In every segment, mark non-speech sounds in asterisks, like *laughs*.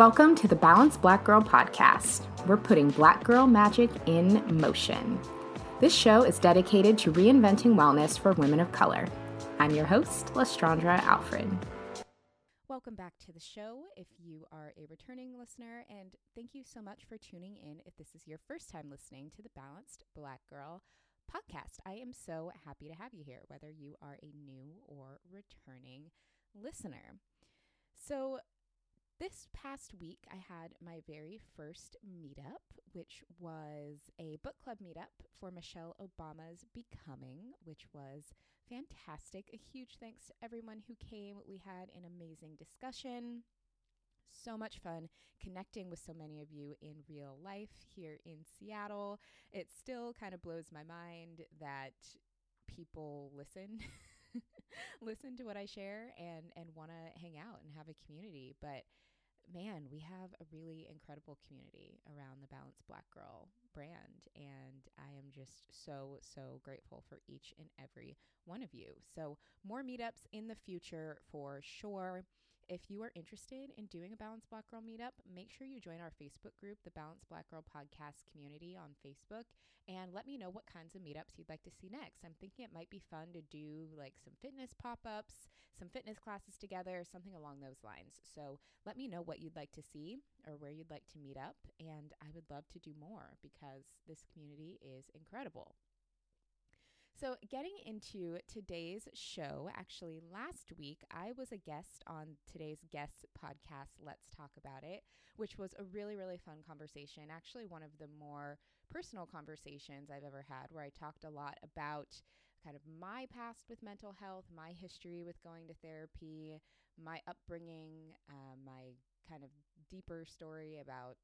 Welcome to the Balanced Black Girl podcast. We're putting black girl magic in motion. This show is dedicated to reinventing wellness for women of color. I'm your host, Lestraundra Alfred. Welcome back to the show if you are a returning listener, and thank you so much for tuning in if this is your first time listening to the Balanced Black Girl podcast. I am so happy to have you here, whether you are a new or returning listener. So, this past week, I had my very first meetup, which was a book club meetup for Michelle Obama's Becoming, which was fantastic. A huge thanks to everyone who came. We had an amazing discussion. So much fun connecting with so many of you in real life here in Seattle. It still kind of blows my mind that people listen. *laughs* listen to what I share and and want to hang out and have a community, but man, we have a really incredible community around the Balanced Black Girl brand. And I am just so, so grateful for each and every one of you. So, more meetups in the future for sure. If you are interested in doing a Balanced Black Girl meetup, make sure you join our Facebook group, the Balanced Black Girl Podcast Community on Facebook, and let me know what kinds of meetups you'd like to see next. I'm thinking it might be fun to do like some fitness pop ups, some fitness classes together, something along those lines. So let me know what you'd like to see or where you'd like to meet up, and I would love to do more because this community is incredible. So, getting into today's show, actually, last week I was a guest on today's guest podcast, Let's Talk About It, which was a really, really fun conversation. Actually, one of the more personal conversations I've ever had, where I talked a lot about kind of my past with mental health, my history with going to therapy, my upbringing, uh, my kind of deeper story about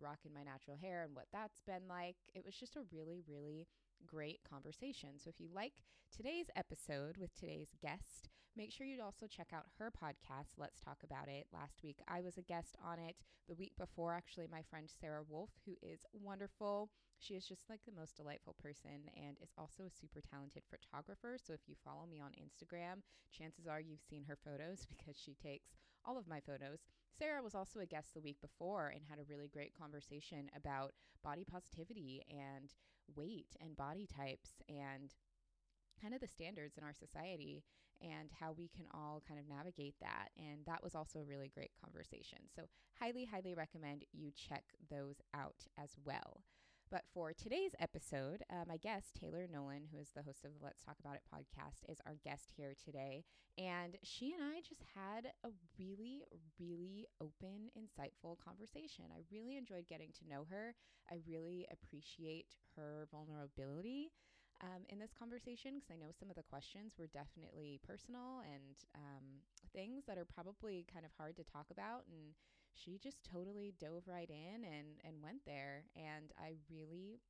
rocking my natural hair and what that's been like. It was just a really, really great conversation. So if you like today's episode with today's guest, make sure you also check out her podcast, Let's Talk About It. Last week I was a guest on it. The week before, actually, my friend Sarah Wolf, who is wonderful. She is just like the most delightful person and is also a super talented photographer. So if you follow me on Instagram, chances are you've seen her photos *laughs* because she takes all of my photos. Sarah was also a guest the week before and had a really great conversation about body positivity and weight and body types and kind of the standards in our society and how we can all kind of navigate that. And that was also a really great conversation. So, highly, highly recommend you check those out as well. But for today's episode, uh, my guest, Taylor Nolan, who is the host of the Let's Talk About It podcast, is our guest here today. And she and I just had a really, really open, insightful conversation. I really enjoyed getting to know her. I really appreciate her vulnerability um, in this conversation because I know some of the questions were definitely personal and um, things that are probably kind of hard to talk about. And she just totally dove right in and, and went there. And I really,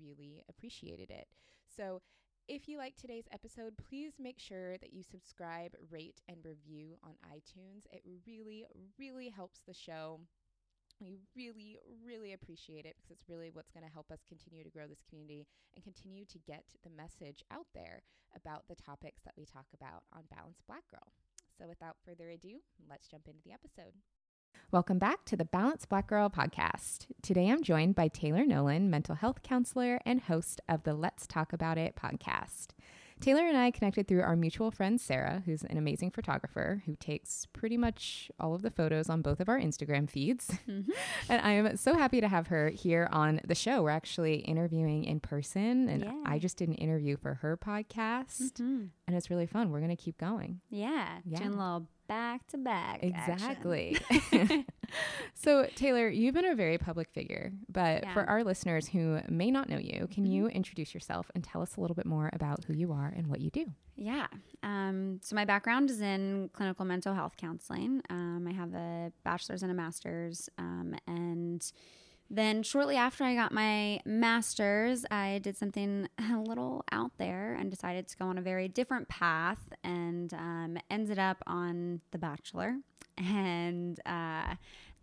really appreciated it. So, if you like today's episode, please make sure that you subscribe, rate, and review on iTunes. It really, really helps the show. We really, really appreciate it because it's really what's going to help us continue to grow this community and continue to get the message out there about the topics that we talk about on Balanced Black Girl. So, without further ado, let's jump into the episode. Welcome back to the Balanced Black Girl podcast. Today I'm joined by Taylor Nolan, mental health counselor and host of the Let's Talk About It podcast. Taylor and I connected through our mutual friend Sarah, who's an amazing photographer who takes pretty much all of the photos on both of our Instagram feeds. *laughs* Mm-hmm. and I am so happy to have her here on the show. We're actually interviewing in person, and yeah. I just did an interview for her podcast, mm-hmm. and it's really fun. We're going to keep going. Yeah, yeah. doing a little back to back. Exactly. *laughs* *laughs* so, Taylor, you've been a very public figure, but yeah. for our listeners who may not know you, can mm-hmm. you introduce yourself and tell us a little bit more about who you are and what you do? Yeah. Um, so, my background is in clinical mental health counseling. Um, I have a bachelor's and a master's, um, and then, shortly after I got my master's, I did something *laughs* a little out there and decided to go on a very different path and um, ended up on The Bachelor. *laughs* And uh,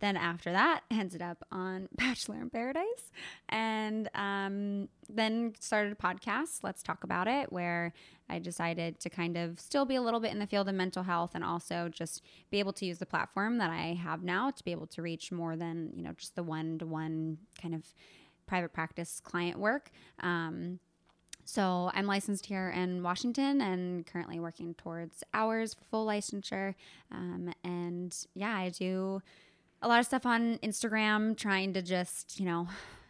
then after that, *laughs* ended up on *laughs* Bachelor in Paradise, and um, then started a podcast. Let's talk about it, where I decided to kind of still be a little bit in the field of mental health, and also just be able to use the platform that I have now to be able to reach more than you know just the one to one kind of private practice client work. Um, so I'm licensed here in Washington and currently working towards hours full licensure. Um, and yeah, I do a lot of stuff on Instagram trying to just, you know,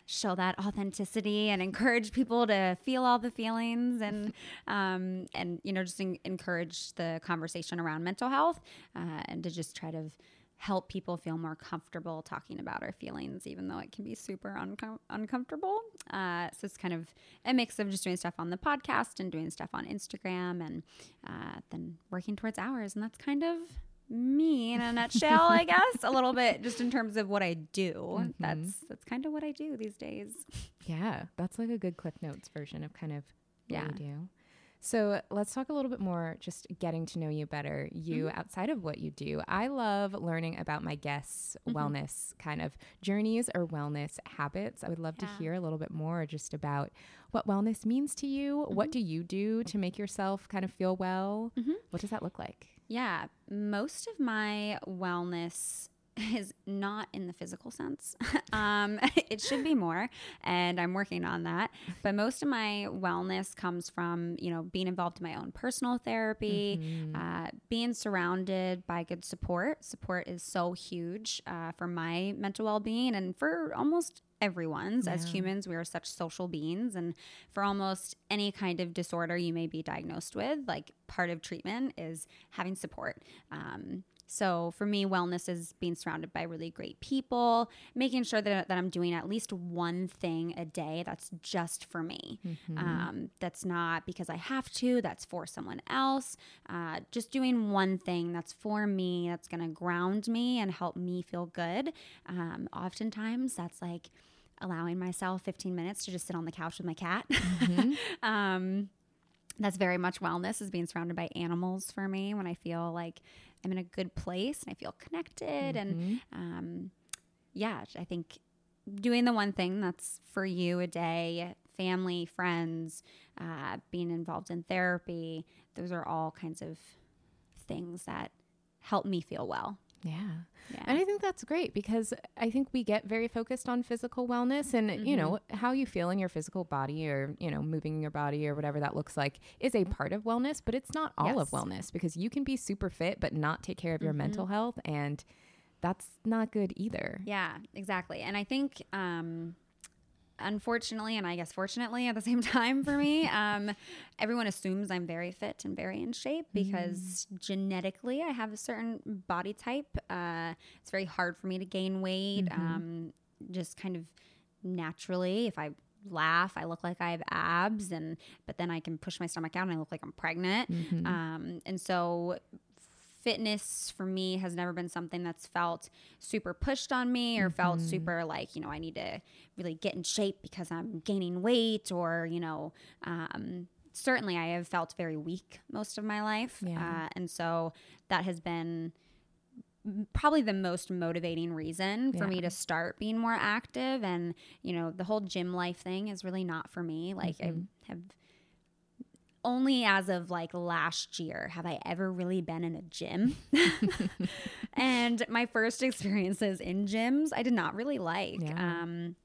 show that authenticity and encourage people to feel all the feelings and *laughs* um, and you know just encourage the conversation around mental health uh, and to just try to help people feel more comfortable talking about our feelings even though it can be super uncom- uncomfortable. Uh, so it's kind of a mix of just doing stuff on the podcast and doing stuff on instagram and uh, then working towards hours and that's kind of me in a nutshell, I guess, a little bit just in terms of what I do. Mm-hmm. That's that's kind of what I do these days. Yeah, that's like a good Cliff Notes version of kind of what yeah. you do. So let's talk a little bit more, just getting to know you better, you mm-hmm. outside of what you do. I love learning about my guests' mm-hmm. wellness kind of journeys or wellness habits. I would love yeah. to hear a little bit more just about what wellness means to you. Mm-hmm. What do you do to make yourself kind of feel well? Mm-hmm. What does that look like? Yeah, most of my wellness *laughs* is not in the physical sense. *laughs* um, *laughs* it should be more, and I'm working on that. But most of my wellness comes from, you know, being involved in my own personal therapy, mm-hmm. uh, being surrounded by good support. Support is so huge uh, for my mental well being and for almost everyone's. Yeah. As humans, we are such social beings. And for almost any kind of disorder you may be diagnosed with, like part of treatment is having support. Um, so for me, wellness is being surrounded by really great people, making sure that, that I'm doing at least one thing a day that's just for me. Mm-hmm. Um, that's not because I have to, that's for someone else. Uh, just doing one thing that's for me, that's going to ground me and help me feel good. Um, oftentimes, that's like allowing myself 15 minutes to just sit on the couch with my cat. Mm-hmm. *laughs* um, that's very much wellness is being surrounded by animals for me when I feel like I'm in a good place and I feel connected. Mm-hmm. And um, yeah, I think doing the one thing that's for you a day, family, friends, uh, being involved in therapy, those are all kinds of things that help me feel well. Yeah. yeah. And I think that's great because I think we get very focused on physical wellness and, mm-hmm. you know, mm-hmm. how you feel in your physical body or, you know, moving your body or whatever that looks like is a part of wellness, but it's not all yes. of wellness because you can be super fit but not take care of your mm-hmm. mental health. And that's not good either. Yeah, exactly. And I think, um, unfortunately, and I guess fortunately at the same *laughs* time for me, um, everyone assumes I'm very fit and very in shape because mm. genetically I have a certain body type. Uh, it's very hard for me to gain weight, mm-hmm. um, just kind of naturally. If I laugh, I look like I have abs, and but then I can push my stomach out and I look like I'm pregnant. Mm-hmm. Um, and so fitness for me has never been something that's felt super pushed on me or mm-hmm. felt super like, you know, I need to really get in shape because I'm gaining weight or, you know, um, certainly I have felt very weak most of my life. Yeah. Uh, and so that has been probably the most motivating reason for yeah. me to start being more active and you know the whole gym life thing is really not for me like mm-hmm. i have only as of like last year have I ever really been in a gym. *laughs* and my first experiences in gyms, I did not really like. Yeah. Um,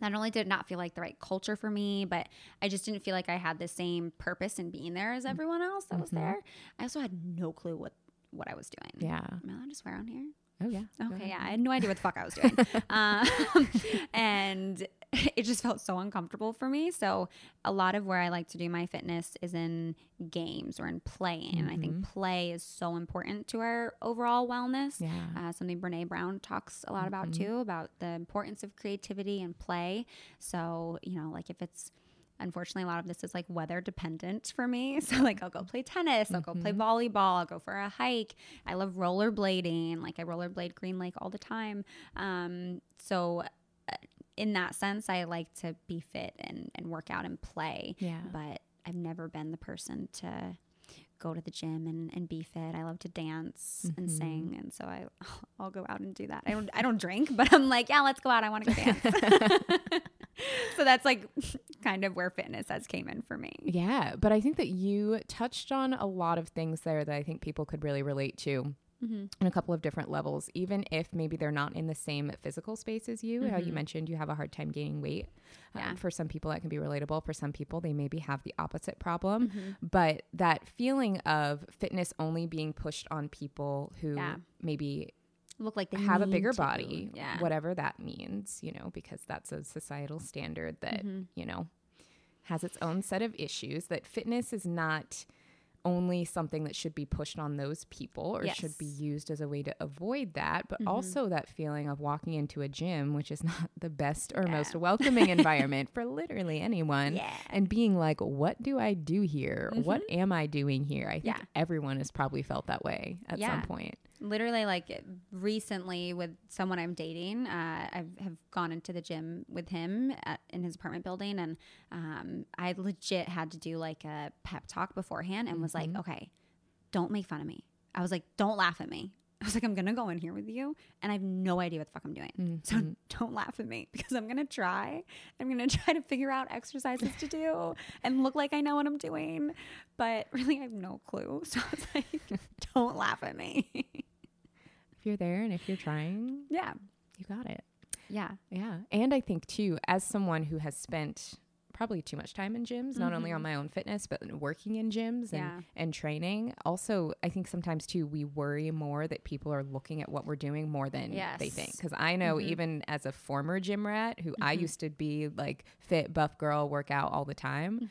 not only did it not feel like the right culture for me, but I just didn't feel like I had the same purpose in being there as everyone else that was there. I also had no clue what what I was doing. Yeah. Am I allowed to swear on here? Oh yeah. Okay, yeah, I had no idea what the fuck I was doing. *laughs* um, *laughs* and it just felt so uncomfortable for me. So, a lot of where I like to do my fitness is in games or in playing. And I think play is so important to our overall wellness. Yeah. Uh, something Brene Brown talks a lot about too, about the importance of creativity and play. So, you know, like if it's unfortunately a lot of this is like weather dependent for me. *laughs* So like i'll go play tennis i'll go play volleyball i'll go for a hike. I love rollerblading like i rollerblade green lake all the time. Um, so uh, in that sense i like to be fit and, and work out and play. Yeah. but i've never been the person to go to the gym and, and be fit. I love to dance and sing and so I, *laughs* i'll go out and do that. I don't i don't drink but i'm like yeah let's go out. I want to go dance *laughs* *laughs* so that's like *laughs* kind of where fitness has came in for me Yeah, but I think that you touched on a lot of things there that I think people could really relate to. Mm-hmm. In a couple of different levels, even if maybe they're not in the same physical space as you, how you mm-hmm. mentioned you have a hard time gaining weight. Um, Yeah. for some people, that can be relatable. For some people, they maybe have the opposite problem. Mm-hmm. But that feeling of fitness only being pushed on people who Yeah. maybe look like they have a bigger to. body, yeah whatever that means, you know, because that's a societal standard that, Mm-hmm. you know, has its own set of issues. That fitness is not only something that should be pushed on those people or should be Mm-hmm. used as a way to avoid that, but also that feeling of walking into a gym, which is *laughs* not the best or most welcoming *laughs* environment for literally anyone, Yeah. and being like, what do I do here? What am I doing here? I think Yeah. everyone has probably felt that way at Yeah. some point. Literally like recently with someone i'm dating uh, i have gone into the gym with him at, in his apartment building and um, i legit had to do like a pep talk beforehand and was like okay don't make fun of me i was like don't laugh at me I was like, I'm gonna go in here with you, and I have no idea what the fuck I'm doing. So *laughs* don't laugh at me because I'm gonna try. I'm gonna *laughs* try to figure out exercises to do and look like I know what I'm doing, but really I have no clue. *laughs* So I was like, don't laugh at me. You're there and if you're trying, yeah, you got it. yeah, Yeah. And I think too, as someone who has spent probably too much time in gyms, not only on my own fitness, but working in gyms and, Mm-hmm. Yeah. and training. Also, I think sometimes too, we worry more that people are looking at what we're doing more than they Yes. Mm-hmm. think. Because I know even as a former gym rat who I used to be like fit, buff girl, work out all the time.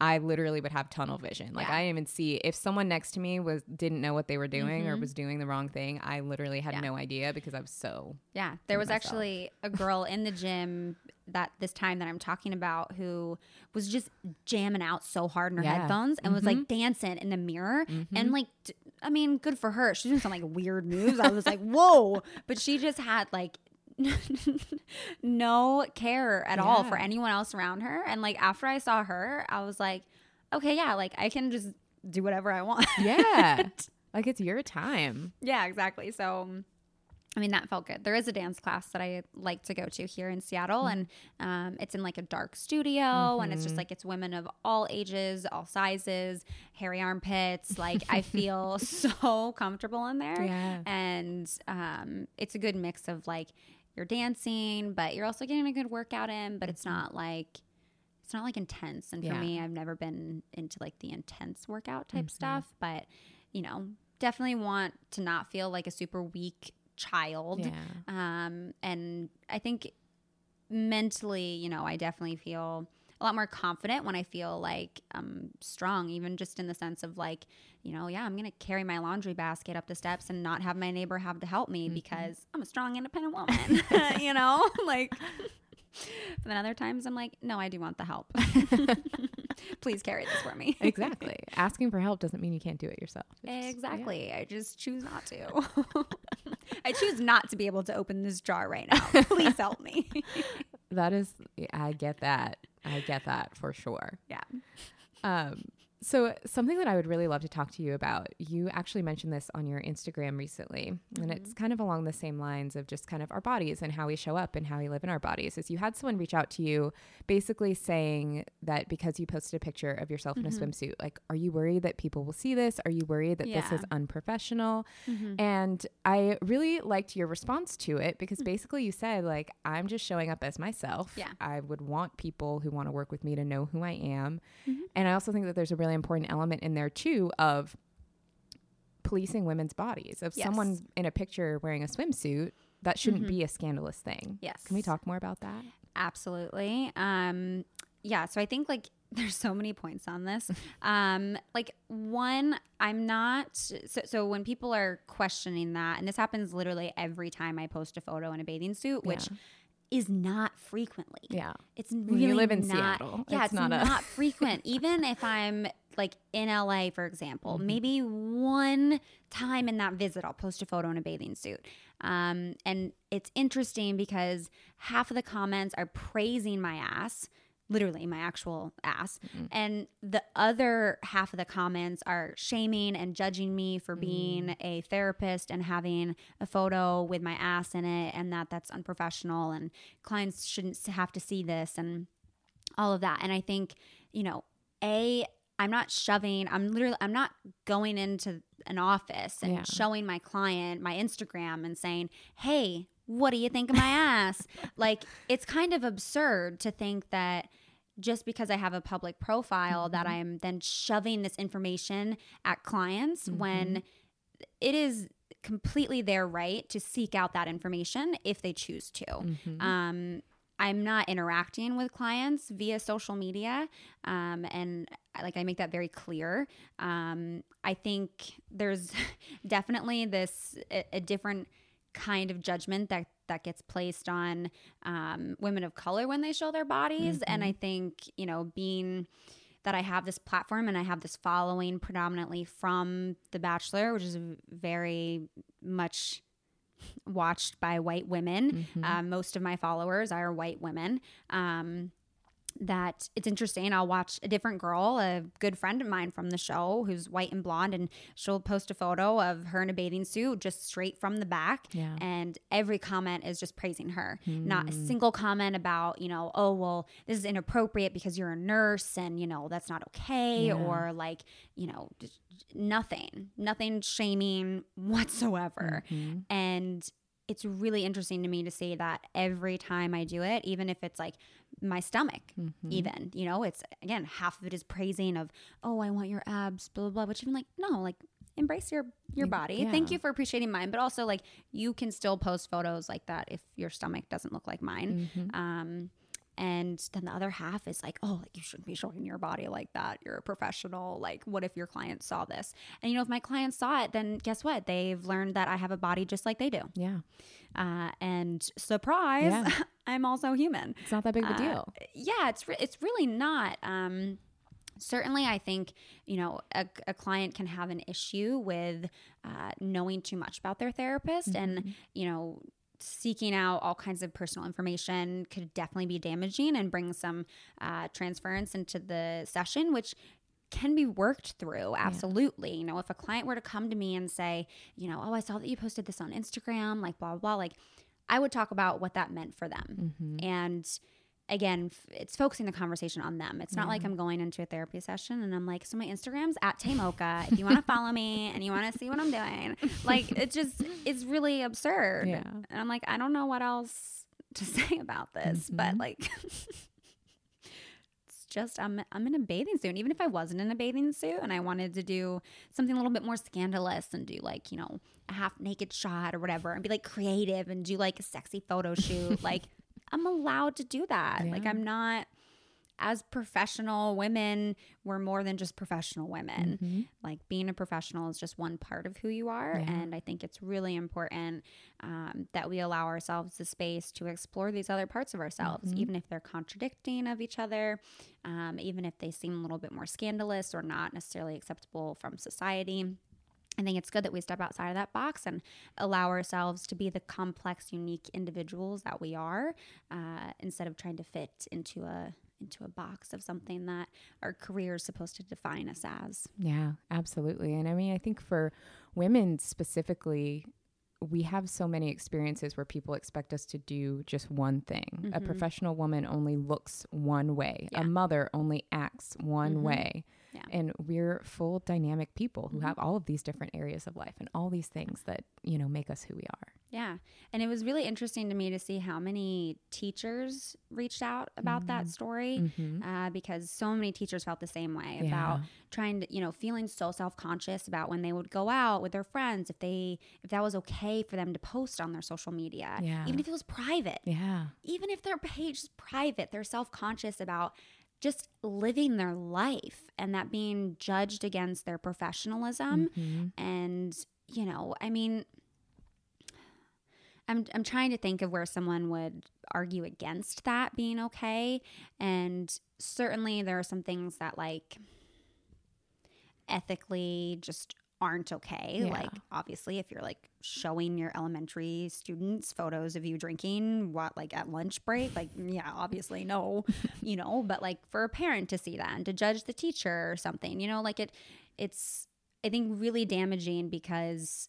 I literally would have tunnel vision. Like Mm-hmm. Yeah. I didn't even see if someone next to me was didn't know what they were doing or was doing the wrong thing. I literally had Mm-hmm. Yeah. no idea because I was so yeah. There was myself. actually a girl in the gym that this time that I'm talking about who was just jamming out so hard in her Yeah. headphones and was like dancing in the mirror and like d- I mean good for her she's doing some like weird moves I was like *laughs* whoa but she just had like no care at all for anyone else around her and like after I saw her I was like okay yeah like I can just do whatever I want Yeah. *laughs* like it's your time. Yeah, exactly. So, I mean, that felt good. There is a dance class that I like to go to here in Seattle, and um, it's in like a dark studio, and it's just like it's women of all ages, all sizes, hairy armpits. Like, I *laughs* feel so comfortable in there. Yeah. And um, it's a good mix of like you're dancing, but you're also getting a good workout in, but it's not like, it's not like intense. And for Yeah. me, I've never been into like the intense workout type stuff, but you know, definitely want to not feel like a super weak child. Yeah. Um, and I think mentally, you know, I definitely feel a lot more confident when I feel like I'm strong, even just in the sense of like, you know, yeah, I'm going to carry my laundry basket up the steps and not have my neighbor have to help me mm-hmm. because I'm a strong, independent woman, *laughs* *laughs* you know? *laughs* Like, but then other times I'm like, no, I do want the help. Please carry this for me. exactly. Asking for help doesn't mean you can't do it yourself. It's just- Exactly. I just choose not to. I choose not to be able to open this jar right now. Please help me. That is, I get that. I get that for sure. yeah. Um, So, something that I would really love to talk to you about, you actually mentioned this on your Instagram recently, mm-hmm. and it's kind of along the same lines of just kind of our bodies and how we show up and how we live in our bodies. Is you had someone reach out to you basically saying that because you posted a picture of yourself mm-hmm. in a mm-hmm. swimsuit, like, are you worried that people will see this? Are you worried that yeah. this is unprofessional? Mm-hmm. And I really liked your response to it because mm. basically you said, like, I'm just showing up as myself. Yeah. I would want people who want to work with me to know who I am. Mm-hmm. And I also think that there's a really really important element in there too of policing women's bodies. Of yes. someone in a picture wearing a swimsuit, that shouldn't mm-hmm. be a scandalous thing. Yes. Can we talk more about that? Absolutely. Um, yeah. So I think like *laughs* there's so many points on this. *laughs* Um, like one, I'm not so, so when people are questioning that, and this happens literally every time I post a photo in a bathing suit, which yeah is not frequently. Yeah. It's really you live in not, Seattle. Yeah, it's, it's not, not frequent. *laughs* Even if I'm like in LA, for example, mm-hmm. maybe one time in that visit, I'll post a photo in a bathing suit. Um, and it's interesting because half of the comments are praising my ass literally my actual ass. Mm-hmm. And the other half of the comments are shaming and judging me for being mm. a therapist and having a photo with my ass in it and that that's unprofessional and clients shouldn't have to see this and all of that. And I think, you know, A, I'm not shoving, I'm literally, I'm not going into an office and yeah. showing my client my Instagram and saying, hey, what do you think of my ass? *laughs* like, it's kind of absurd to think that just because I have a public profile mm-hmm. that I'm then shoving this information at clients mm-hmm. when it is completely their right to seek out that information if they choose to. Mm-hmm. Um, I'm not interacting with clients via social media. Um, and like I make that very clear. Um, I think there's *laughs* definitely this a, a different kind of judgment that that gets placed on um, women of color when they show their bodies. Mm-hmm. And I think, you know, being that I have this platform and I have this following predominantly from The Bachelor, which is very much watched by white women. Mm-hmm. Um, most of my followers are white women. Um, that it's interesting. I'll watch a different girl, a good friend of mine from the show, who's white and blonde, and she'll post a photo of her in a bathing suit just straight from the back. Yeah. And every comment is just praising her. Mm. Not a hmm. single comment about, you know, oh, well, this is inappropriate because you're a nurse and, you know, that's not okay. Yeah. Or like, you know, nothing, nothing shaming whatsoever. Mm-hmm. And it's really interesting to me to see that every time I do it, even if it's like my stomach, mm-hmm. even, you know, it's again, half of it is praising of, oh, I want your abs, blah, blah, blah. Which even like, no, like embrace your your body. Yeah. Thank you for appreciating mine, but also like you can still post photos like that if your stomach doesn't look like mine. Mm-hmm. Um, and then the other half is like, oh, like you shouldn't be showing your body like that. You're a professional. Like, what if your client saw this? And you know, if my clients saw it, then guess what? They've learned that I have a body just like they do. Yeah. Uh, and surprise, yeah. *laughs* I'm also human. It's not that big of a uh, deal. Uh, yeah, it's re- it's really not. Um, certainly i think you know a, a, client can have an issue with uh, knowing too much about their therapist mm-hmm. and you know seeking out all kinds of personal information could definitely be damaging and bring some uh, transference into the session, which can be worked through absolutely yeah. you know if a client were to come to me and say you know oh i saw that you posted this on instagram like blah blah blah like i would talk about what that meant for them mm-hmm. and again, it's focusing the conversation on them. It's not like I'm going into a therapy session and I'm like, so my Instagram's at taymocha. If you want to follow me and you want to see what I'm doing, like it just it's really absurd. Yeah. And I'm like, I don't know what else to *laughs* say about this, mm-hmm. but like. *laughs* it's Just I'm I'm in a bathing suit. And even if I wasn't in a bathing suit and I wanted to do something a little bit more scandalous and do like, you know, a half naked shot or whatever and be like creative and do like a sexy photo shoot, *laughs* like I'm allowed to do that. Yeah. Like I'm not as professional women, we're more than just professional women. Mm-hmm. Like being a professional is just one part of who you are. Yeah. And I think it's really important um, that we allow ourselves the space to explore these other parts of ourselves, mm-hmm. even if they're contradicting of each other, um, even if they seem a little bit more scandalous or not necessarily acceptable from society. I think it's good that we step outside of that box and allow ourselves to be the complex, unique individuals that we are uh, instead of trying to fit into a, into a box of something that our career is supposed to define us as. Yeah, absolutely. And I mean, I think for women specifically, we have so many experiences where people expect us to do just one thing. Mm-hmm. A professional woman only looks one way. Yeah. A mother only acts one mm-hmm. way. Yeah. And we're full dynamic people who mm-hmm. have all of these different areas of life and all these things that, you know, make us who we are. Yeah. And it was really interesting to me to see how many teachers reached out about mm-hmm. that story mm-hmm. uh, because so many teachers felt the same way yeah. about trying to, you know, feeling so self conscious about when they would go out with their friends, if they, if that was okay for them to post on their social media, yeah. even if it was private. Yeah. Even if their page is private, they're self conscious about just living their life and that being judged against their professionalism. Mm-hmm. And, you know, I mean, I'm I'm trying to think of where someone would argue against that being okay. And certainly there are some things that like ethically just aren't okay. Yeah. Like obviously if you're like showing your elementary students photos of you drinking what like at lunch break, like yeah, obviously no, *laughs* you know, but like for a parent to see that and to judge the teacher or something, you know, like it it's I think really damaging because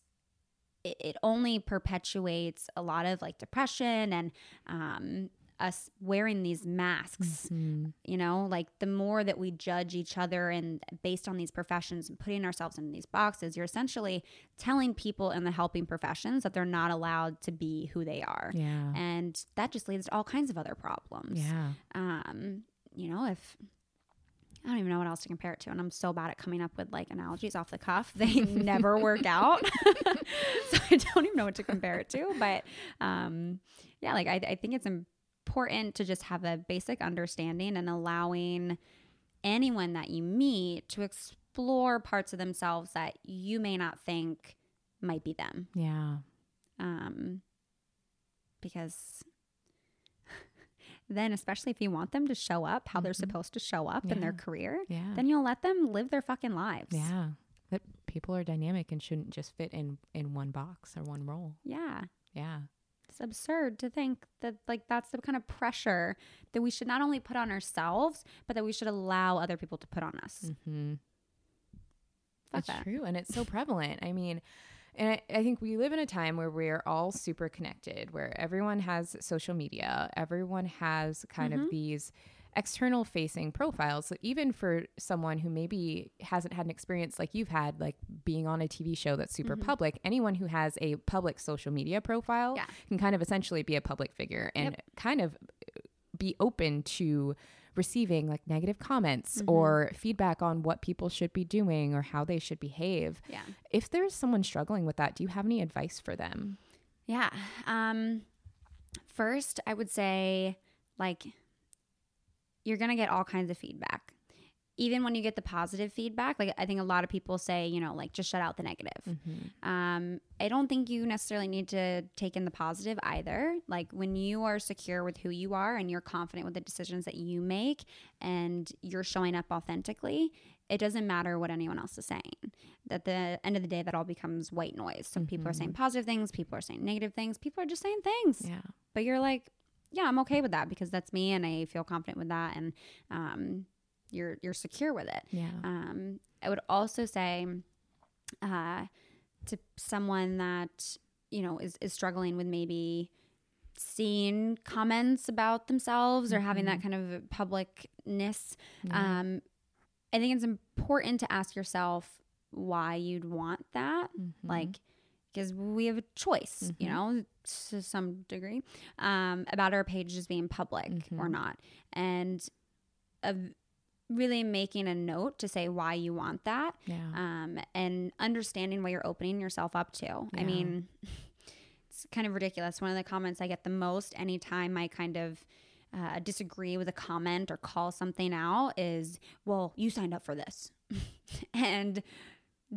it, it only perpetuates a lot of like depression and um, us wearing these masks mm-hmm. you know like the more that we judge each other and based on these professions and putting ourselves in these boxes you're essentially telling people in the helping professions that they're not allowed to be who they are yeah and that just leads to all kinds of other problems yeah um you know if I don't even know what else to compare it to. And I'm so bad at coming up with like analogies off the cuff. They *laughs* never work out. *laughs* so I don't even know what to compare it to. But um, yeah, like I, I think it's important to just have a basic understanding and allowing anyone that you meet to explore parts of themselves that you may not think might be them. Yeah. Um, because *laughs* then especially if you want them to show up how mm-hmm. they're supposed to show up yeah. in their career, yeah. then you'll let them live their fucking lives. Yeah. That people are dynamic and shouldn't just fit in in one box or one role. Yeah. Yeah. It's absurd to think that like that's the kind of pressure that we should not only put on ourselves, but that we should allow other people to put on us. Mm-hmm. That's that. true, and it's so prevalent. I mean, and I, I, think we live in a time where we're all super connected, where everyone has social media, everyone has kind mm-hmm. of these external facing profiles. So even for someone who maybe hasn't had an experience like you've had, like being on a TV show that's super mm-hmm. public, anyone who has a public social media profile yeah. can kind of essentially be a public figure and yep. kind of be open to receiving like negative comments mm-hmm. or feedback on what people should be doing or how they should behave. Yeah. If there's someone struggling with that, do you have any advice for them? Yeah. Um first, I would say like you're going to get all kinds of feedback even when you get the positive feedback, like I think a lot of people say, you know, like just shut out the negative. Mm-hmm. Um, I don't think you necessarily need to take in the positive either. Like when you are secure with who you are and you're confident with the decisions that you make and you're showing up authentically, it doesn't matter what anyone else is saying. At the end of the day, that all becomes white noise. So mm-hmm. people are saying mm-hmm. positive things, people are saying negative things, people are just saying things. Yeah. But you're like, yeah, I'm okay with that because that's me and I feel confident with that. And, um, you're you're secure with it. Yeah. Um, I would also say uh, to someone that you know is is struggling with maybe seeing comments about themselves mm-hmm. or having that mm-hmm. kind of publicness. Um, I think it's important to ask yourself why you'd want that. Mm-hmm. Like, because we have a choice, mm-hmm. you know, to some degree, um, about our pages being public or mm-hmm. not. And a really making a note to say why you want that yeah. um, and understanding what you're opening yourself up to. Yeah. I mean, *laughs* it's kind of ridiculous. One of the comments I get the most anytime I kind of uh, disagree with a comment or call something out is, well, you signed up for this. *laughs* and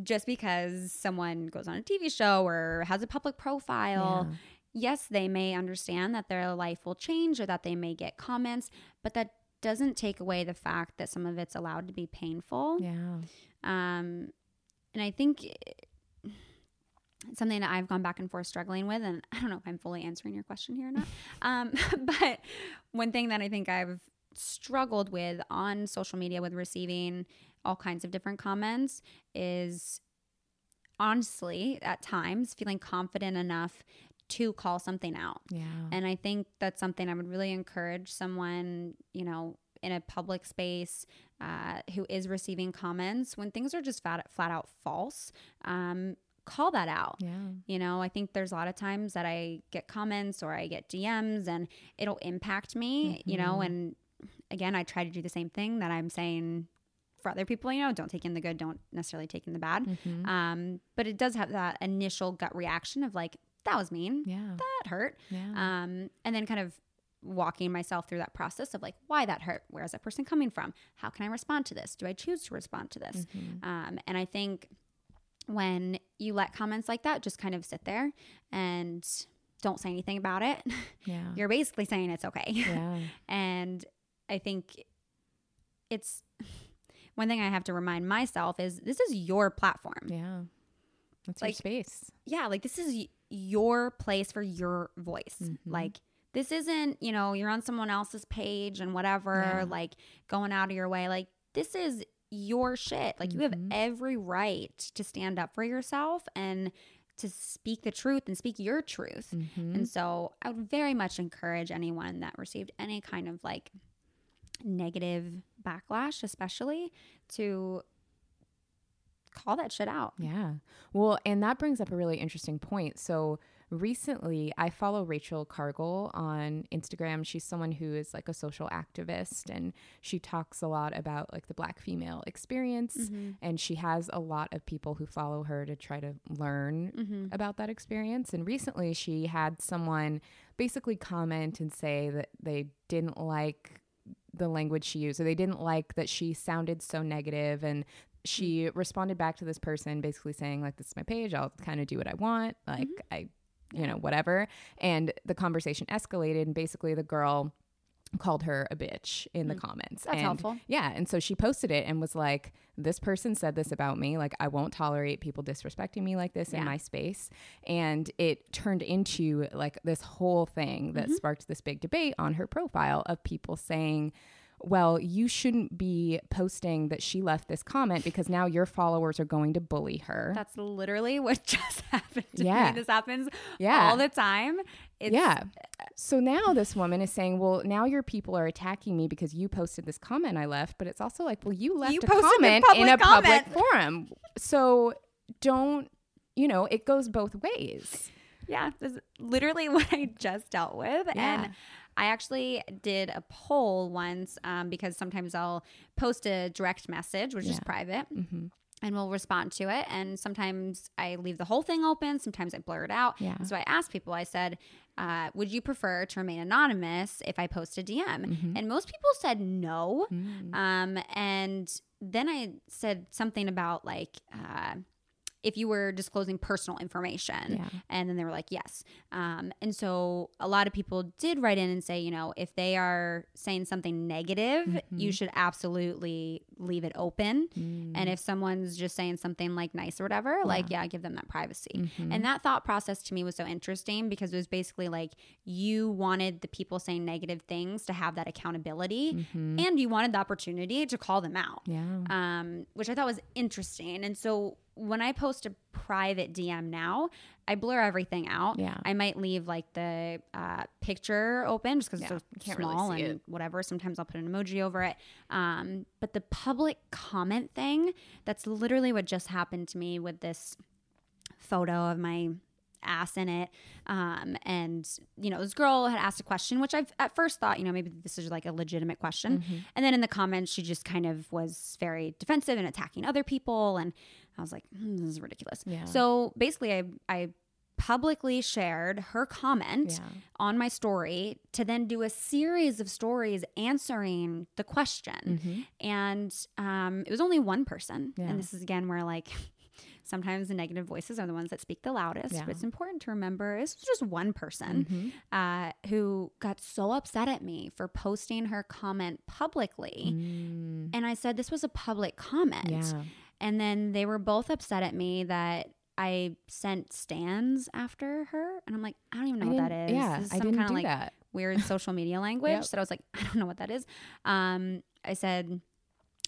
just because someone goes on a TV show or has a public profile, yeah. yes, they may understand that their life will change or that they may get comments, but that doesn't take away the fact that some of it's allowed to be painful. Yeah. Um, and I think something that I've gone back and forth struggling with, and I don't know if I'm fully answering your question here or not. *laughs* um, *laughs* but one thing that I think I've struggled with on social media with receiving all kinds of different comments is honestly at times feeling confident enough to call something out. Yeah. And I think that's something I would really encourage someone, you know, in a public space uh, who is receiving comments when things are just flat, flat out false. Um, call that out. Yeah. You know, I think there's a lot of times that I get comments or I get DMs and it'll impact me, you know, Mhm. and again, I try to do the same thing that I'm saying for other people, you know, don't take in the good, don't necessarily take in the bad. Mhm. Um, but it does have that initial gut reaction of like, that was mean, yeah. that hurt. Yeah. Um, and then kind of walking myself through that process of like, why that hurt? Where is that person coming from? How can I respond to this? Do I choose to respond to this? Mhm. Um, and I think when you let comments like that just kind of sit there and don't say anything about it, *laughs* Yeah. you're basically saying it's okay. yeah. *laughs* and I think it's one thing I have to remind myself is this is your platform. Yeah. That's your space. yeah, like this is y- your place for your voice. Mhm. Like this isn't, you know, you're on someone else's page and whatever, Yeah. like going out of your way. Like this is your shit. Like you have Mhm. every right to stand up for yourself and to speak the truth and speak your truth. Mhm. And so I would very much encourage anyone that received any kind of like negative backlash, especially to call that shit out. Yeah. Well, and that brings up a really interesting point. So recently, I follow Rachel Cargle on Instagram. She's someone who is like a social activist and she talks a lot about like the black female experience. Mm-hmm. And she has a lot of people who follow her to try to learn Mm-hmm. about that experience. And recently, she had someone basically comment and say that they didn't like the language she used, or they didn't like that she sounded so negative and she mm-hmm. responded back to this person basically saying like this is my page. I'll kind of do what i want. Like mm-hmm. i you know whatever. And the conversation escalated and basically the girl called her a bitch in the mm. comments That's And- helpful. yeah and so she posted it and was like this person said this about me like i won't tolerate people disrespecting me like this in my space and it turned into like this whole thing that mm-hmm. sparked this big debate on her profile of people saying well, you shouldn't be posting that she left this comment because now your followers are going to bully her. That's literally what *laughs* just happened to Yeah. me. This happens Yeah. all the time. It's, yeah. So now this woman is saying, well, now your people are attacking me because you posted this comment I left, but it's also like, well, you left You a comment in a public forum. So don't, you know, it goes both ways. Yeah, this is literally *laughs* what I just dealt with. Yeah. And I actually did a poll once um, because sometimes I'll post a direct message, which is Yeah. private. hmm And we'll respond to it. And sometimes I leave the whole thing open. Sometimes I blur it out. Yeah. So I asked people, I said, uh, would you prefer to remain anonymous if I post a DM? Mm-hmm. And most people said no. Mm. Um, and then I said something about like, uh, if you were disclosing personal information. Yeah. And then they were like, yes. Um, and so a lot of people did write in and say, you know, if they are saying something negative, Mm-hmm. you should absolutely leave it open. Mm. And if someone's just saying something like nice or whatever, like, yeah, give them that privacy. Mm-hmm. And that thought process to me was so interesting because it was basically like you wanted the people saying negative things to have that accountability and you wanted the opportunity to call them out Mm-hmm. Yeah. um, which I thought was interesting. And so when I post a private DM now, I blur everything out. Yeah. I might leave like the uh, picture open just because Yeah, it's so can't really small see and it. whatever. Sometimes I'll put an emoji over it. Um, but the public comment thing, that's literally what just happened to me with this photo of my ass in it. Um, and, you know, this girl had asked a question, which I've at first thought, you know, maybe this is like a legitimate question. Mm-hmm. And then in the comments, she just kind of was very defensive and attacking other people. And I was like, hmm, this is ridiculous. Yeah. So basically, I, I publicly shared her comment Yeah. on my story to then do a series of stories answering the question. Mm-hmm. And um, it was only one person. Yeah. And this is again where like *laughs* sometimes the negative voices are the ones that speak the loudest. Yeah. But it's important to remember it's just one person Mm-hmm. uh, who got so upset at me for posting her comment publicly. Mm. And I said this was a public comment. Yeah. And then they were both upset at me that I sent stans after her. And I'm like, I don't even know I what that is. Yeah, This is I some didn't kinda do like that. weird social media *laughs* language Yep. that I was like, *laughs* I don't know what that is. Um, I said,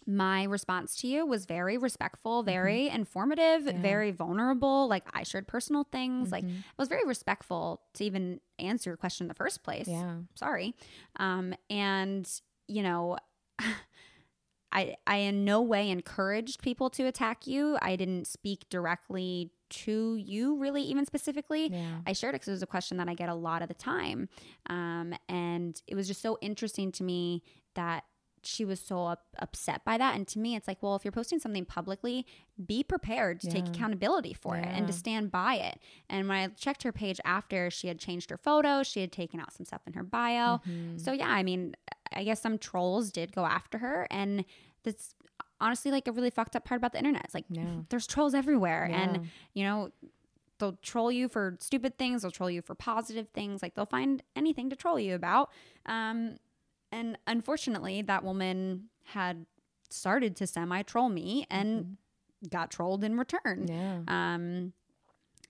my response to you was very respectful, very informative, Mm-hmm. Yeah. very vulnerable. Like I shared personal things. Like Mhm. I was very respectful to even answer your question in the first place. Yeah. Sorry. Um, and you know, *laughs* I I in no way encouraged people to attack you. I didn't speak directly to you, really, even specifically. Yeah. I shared it because it was a question that I get a lot of the time. Um, and it was just so interesting to me that she was so up, upset by that. And to me, it's like, well, if you're posting something publicly, be prepared to take accountability for it and to stand by it. And when I checked her page after, she had changed her photo, she had taken out some stuff in her bio. Mm-hmm. So, yeah, I mean, I guess some trolls did go after her. And that's honestly like a really fucked up part about the internet. It's like, Yeah. there's trolls everywhere. Yeah. And, you know, they'll troll you for stupid things they'll troll you for positive things like they'll find anything to troll you about um and unfortunately that woman had started to semi troll me and got trolled in return Yeah. um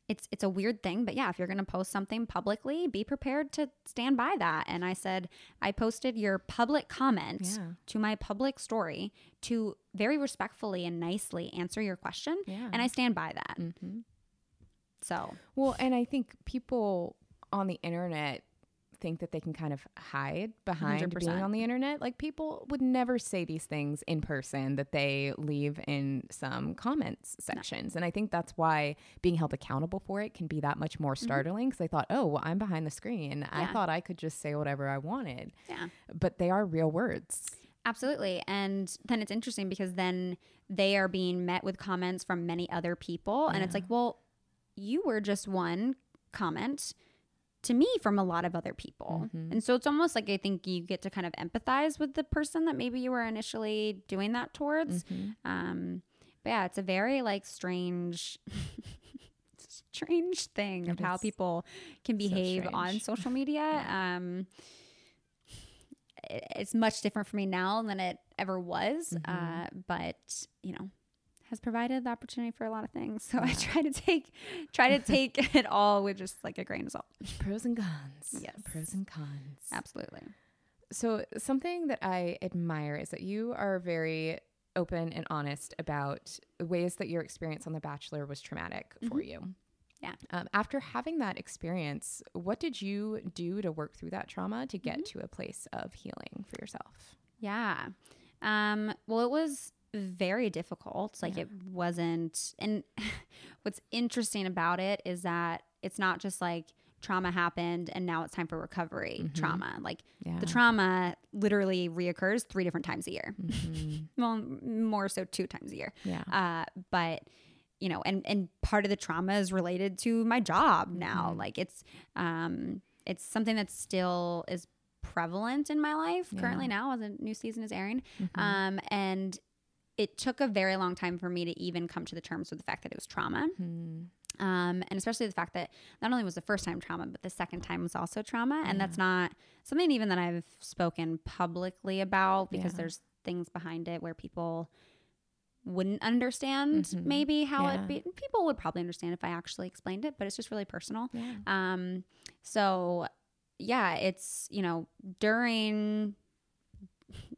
it's it's a weird thing but yeah if you're going to post something publicly be prepared to stand by that and i said i posted your public comment Yeah. to my public story to very respectfully and nicely answer your question Yeah. and i stand by that Mhm. so Well, and I think people on the internet think that they can kind of hide behind being 100%. on the internet. Like people would never say these things in person that they leave in some comments sections. And I think that's why being held accountable for it can be that much more mm-hmm. startling because I thought, "Oh, well, I'm behind the screen. I thought I could just say whatever I wanted." yeah But they are real words. Absolutely. And then it's interesting because then they are being met with comments from many other people. And it's like, well, you were just one comment to me from a lot of other people. Mhm. And so it's almost like I think you get to kind of empathize with the person that maybe you were initially doing that towards. Mhm. Um, but yeah, it's a very like strange, *laughs* strange thing It of how people can so behave on social media. *laughs* Yeah. Um, it- it's much different for me now than it ever was. Mhm. Uh, but you know, has provided the opportunity for a lot of things. So I try to take, try to *laughs* take it all with just like a grain of salt. Pros and cons. Yes. Pros and cons. Absolutely. So, something that I admire is that you are very open and honest about ways that your experience on The Bachelor was traumatic for you. Mm-hmm. Yeah. Um, after having that experience, what did you do to work through that trauma to get Mm-hmm. to a place of healing for yourself? Yeah. Um, well, it was very difficult. Like Yeah. it wasn't. And *laughs* what's interesting about it is that it's not just like trauma happened and now it's time for recovery trauma. Like Yeah. the trauma literally reoccurs three different times a year. Mhm. *laughs* well, more so two times a year. Yeah. Uh, but you know, and and part of the trauma is related to my job now. Mhm. Like it's um it's something that still is prevalent in my life currently now as a new season is airing. Mhm. Um and it took a very long time for me to even come to the terms with the fact that it was trauma. Mhm. Um, and especially the fact that not only was the first time trauma, but the second time was also trauma. And that's not something even that I've spoken publicly about because Yeah. there's things behind it where people wouldn't understand Mhm. maybe how Yeah. it be. People would probably understand if I actually explained it, but it's just really personal. Um, so yeah, it's, you know, during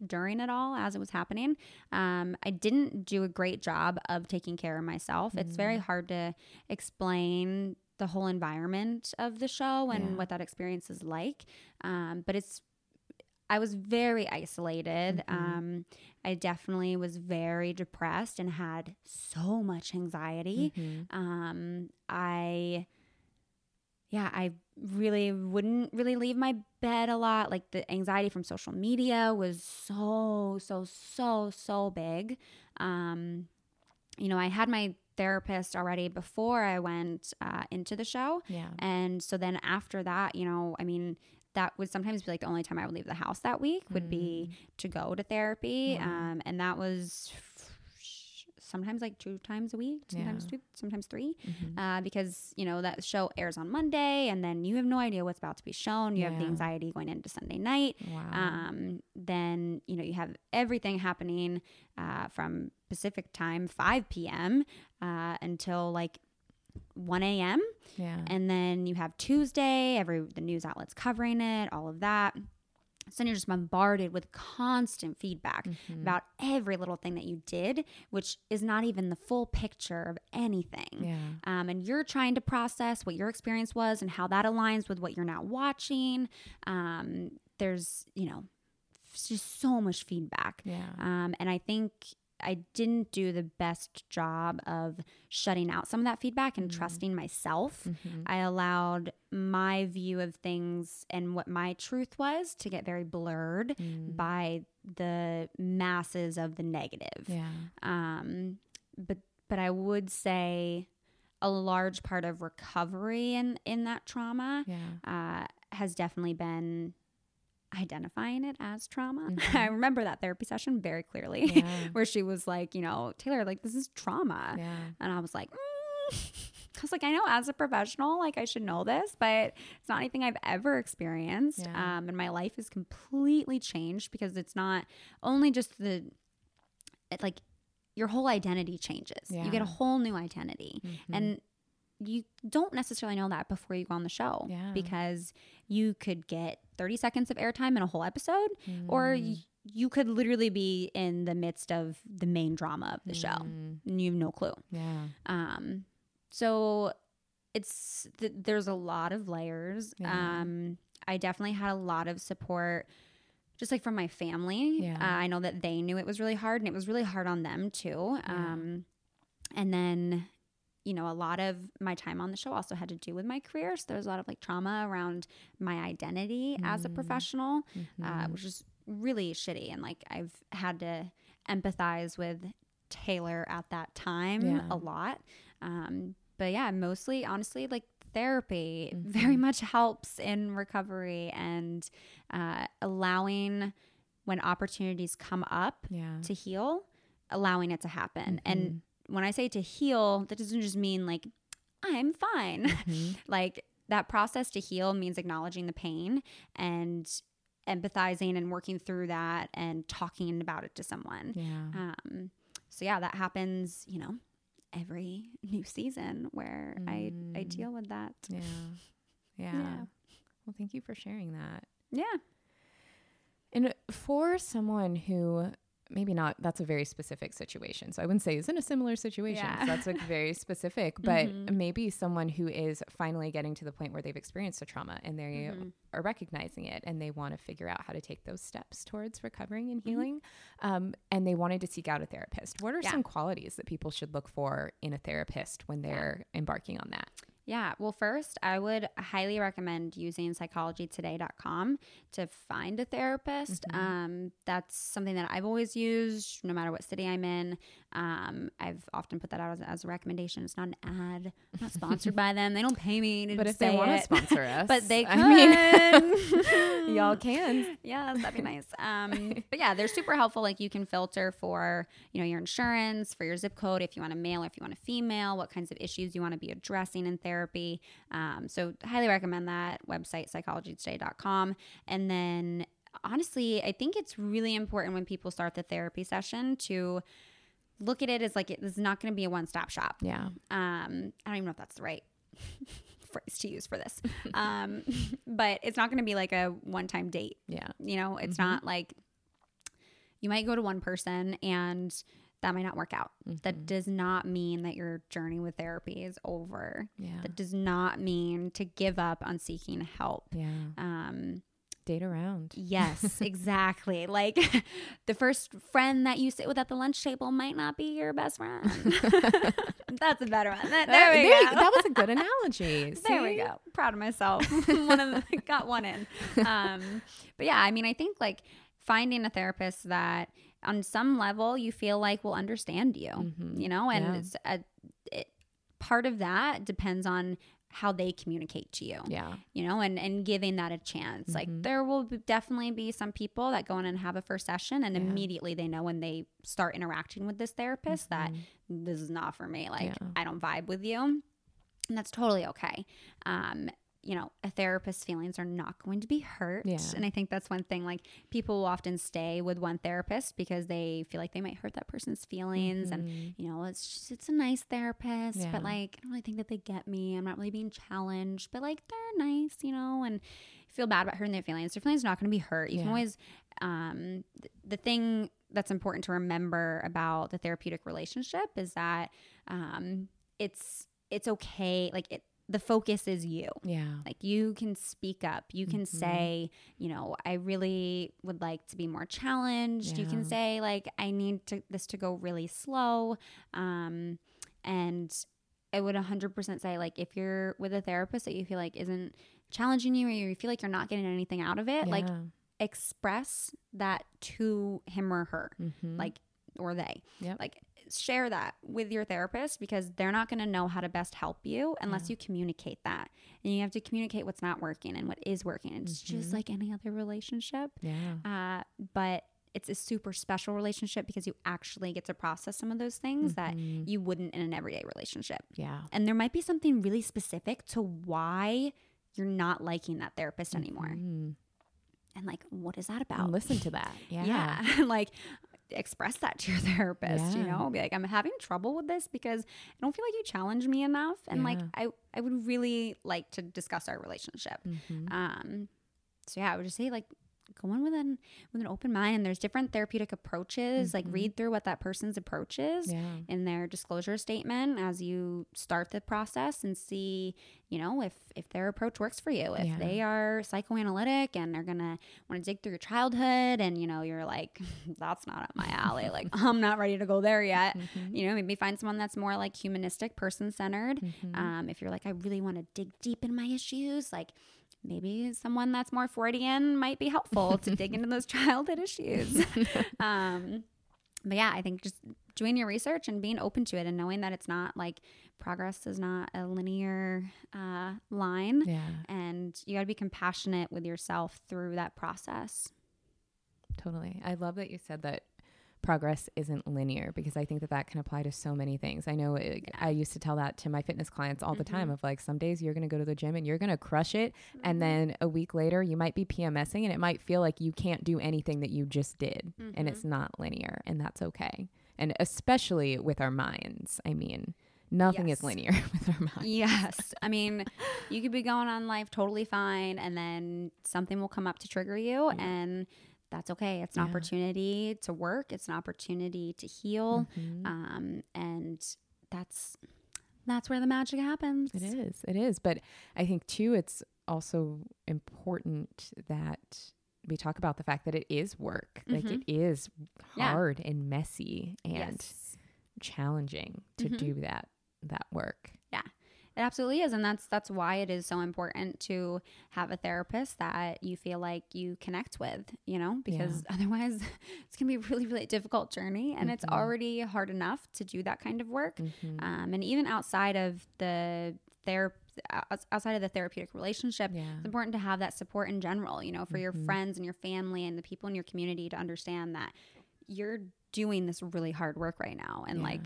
during it all as it was happening, um, I didn't do a great job of taking care of myself. It's very hard to explain the whole environment of the show and Yeah. what that experience is like. Um, but it's I was very isolated. Mhm. Um, I definitely was very depressed and had so much anxiety. Mhm. Um, I, yeah, I really wouldn't really leave my bed a lot. Like the anxiety from social media was so, so, so, so big. Um, you know, I had my therapist already before I went uh, into the show. Yeah. And so then after that, you know, I mean, that would sometimes be like the only time I would leave the house that week would be to go to therapy. Wow. Um, and that was sometimes like two times a week, sometimes Yeah. two, sometimes 3 Mhm. uh, because you know that show airs on Monday, and then you have no idea what's about to be shown. You have the anxiety going into Sunday night. Wow. Um, then you know you have everything happening uh, from Pacific time, 5 p.m. Uh, until like 1 a.m. Yeah. And then you have Tuesday, every the news outlets covering it, all of that. So you're just bombarded with constant feedback Mm-hmm. about every little thing that you did, which is not even the full picture of anything. Yeah. Um, and you're trying to process what your experience was and how that aligns with what you're now watching. Um, there's, you know, just so much feedback. Yeah. Um, and I think I didn't do the best job of shutting out some of that feedback and trusting myself. I allowed my view of things and what my truth was to get very blurred by the masses of the negative. Yeah. Um, but but I would say a large part of recovery in in that trauma Yeah. uh, has definitely been identifying it as trauma. *laughs* I remember that therapy session very clearly, Mm-hmm. Yeah. *laughs* where she was like, you know, Taylor, like this is trauma, Yeah. and I was like. Mm. *laughs* I was like, I know as a professional, like I should know this, but it's not anything I've ever experienced. Yeah. Um, and my life is completely changed because it's not only just the, it, like, your whole identity changes. You get a whole new identity. And you don't necessarily know that before you go on the show Yeah. because you could get 30 seconds of airtime in a whole episode or y- you could literally be in the midst of the main drama of the show and you have no clue. Yeah. Um, so it's th- there's a lot of layers. Yeah. Um, I definitely had a lot of support, just like from my family. Yeah. Uh, I know that they knew it was really hard, and it was really hard on them too. Um, and then, you know, a lot of my time on the show also had to do with my career. So there was a lot of like trauma around my identity as a Mm. professional, uh, Mm-hmm. which is really shitty. And like I've had to empathize with Taylor at that time Yeah. a lot. Um, but yeah, mostly honestly, like therapy Mm-hmm. very much helps in recovery and uh, allowing when opportunities come up Yeah. to heal, allowing it to happen. And Mm-hmm. When I say to heal, that doesn't just mean like, I'm fine. *laughs* Mm-hmm. like that process to heal means acknowledging the pain and empathizing and working through that and talking about it to someone. Yeah. Um, so yeah, that happens, you know, every new season where I I deal with that. Yeah. *laughs* Yeah. Yeah. Well, thank you for sharing that. Yeah. And for someone who maybe not, that's a very specific situation. So I wouldn't say is in a similar situation Yeah. That's like very *laughs* specific, but Mhm. maybe someone who is finally getting to the point where they've experienced a trauma and they Mhm. are recognizing it and they want to figure out how to take those steps towards recovering and Mm-hmm. healing. Um, and they wanted to seek out a therapist. What are Yeah. some qualities that people should look for in a therapist when they're embarking on that? Yeah. Well, first, I would highly recommend using psychologytoday.com to find a therapist. Um, that's something that I've always used no matter what city I'm in. Um, I've often put that out as, as a recommendation. It's not an ad, I'm not sponsored by them. They don't pay me to But if they want to sponsor *laughs* us, but they could. I mean, *laughs* y'all can. *laughs* Yeah, that'd be nice. Um, but yeah, they're super helpful. Like you can filter for you know your insurance, for your zip code, if you want a male, or if you want a female, what kinds of issues you want to be addressing in therapy. Um, so highly recommend that website psychologytoday.com. And then honestly, I think it's really important when people start the therapy session to look at it as like it's not going to be a one stop shop. Yeah. Um, I don't even know if that's the right *laughs* phrase to use for this. Um, *laughs* but it's not going to be like a one time date. Yeah. You know, it's Mm-hmm. not like you might go to one person and that might not work out. Mm-hmm. That does not mean that your journey with therapy is over. Yeah. That does not mean to give up on seeking help. Yeah. Um, Date around. yes, *laughs* exactly. Like *laughs* the first friend that you sit with at the lunch table might not be your best friend. *laughs* That's a better one. That- there we There go. That was a good analogy. There we go. Proud of myself. one of the, got one in. Um, but yeah, I mean, I think like finding a therapist that on some level you feel like will understand you, you know, and Mm-hmm. Yeah. it's a, it, part of that depends on how they communicate to you Yeah. you know and and giving that a chance like Mm-hmm. there will be- definitely be some people that go in and have a first session and immediately they know when they start interacting with this therapist that this is not for me like Mm-hmm. Yeah. i don't vibe with you and that's totally okay um you know, a therapist's feelings are not going to be hurt. Yeah. And I think that's one thing. Like people will often stay with one therapist because they feel like they might hurt that person's feelings. And, you know, it's just, it's a nice therapist, Mm-hmm. Yeah. but like, I don't really think that they get me. I'm not really being challenged, but like, they're nice, you know, and feel bad about hurting their feelings. Their feelings are not going to be hurt. You can always, um, th- the thing that's important to remember about the therapeutic relationship is that, um, it's, it's okay. Like it, the focus is you. Yeah. Like you can speak up. You can Mm-hmm. say, you know, I really would like to be more challenged. You can say like I need to this to go really slow. Um and I would 100% say like if you're with a therapist that you feel like isn't challenging you or you feel like you're not getting anything out of it, like express that to him or her. Mhm. Like or they. Yep. Like share that with your therapist because they're not going to know how to best help you unless you communicate that. And you have to communicate what's not working and what is working. It's just like any other relationship. yeah. Uh, but it's a super special relationship because you actually get to process some of those things that you wouldn't in an everyday relationship. Yeah. And there might be something really specific to why you're not liking that therapist anymore. Mm. And like, what is that And about? listen to that. *laughs* Yeah. Yeah. *laughs* like express that to your *laughs* therapist, you know? Be like, I'm having trouble with this because I don't feel like you challenge me enough. And like I, I would really like to discuss our relationship. Mm-hmm. Um so yeah, I would just say like go in with an with an open mind and there's different therapeutic approaches. Like read through what that person's approach is Mm-hmm. Yeah. in their disclosure statement as you start the process and see, you know, if if their approach works for you. If Yeah. they are psychoanalytic and they're gonna want to dig through your childhood and you know you're like, *laughs* that's not up my alley. like *laughs* I'm not ready to go there yet. Mm-hmm. You know, maybe find someone that's more like humanistic, person centered. Mm-hmm. Um, if you're like, I really want to dig deep in my issues, like maybe someone that's more Freudian might be helpful to *laughs* dig into those *laughs* childhood issues. *laughs* um, but yeah, I think just doing your research and being open to it and knowing that it's not like progress is not a linear uh, line. Yeah. And you got to be compassionate with yourself through that process. Totally. I love that you said that progress isn't linear because I think that that can apply to so many things. I know uh, it, I used to tell that to my fitness clients all the time mm-hmm. of like some days you're going to go to the gym and you're going to crush it and mm-hmm. then a week later you might be PMSing and it might feel like you can't do anything that you just did and mm-hmm. it's not linear and that's okay. And especially with our minds. I mean, nothing Yes. is linear *laughs* with our minds. Yes. I mean, you could be going on life totally fine and then something will come up to trigger you and that's okay. It's an Yeah. opportunity to work. It's an opportunity to heal. Mhm. Um, and that's that's where the magic happens. It is. It is. But I think too, it's also important that we talk about the fact that it is work. Like it is Yeah. hard and messy and Yes. challenging to Mhm. do that that work. Yeah. It absolutely is. And that's that's why it is so important to have a therapist that you feel like you connect with, you know, because otherwise *laughs* it's gonna be a really, really difficult journey. And it's mm-hmm. already hard enough to do that kind of work. Mm-hmm. Um, and even outside of the therapy outside of the therapeutic relationship Yeah. it's important to have that support in general you know for your mm-hmm. friends and your family and the people in your community to understand that you're doing this really hard work right now and like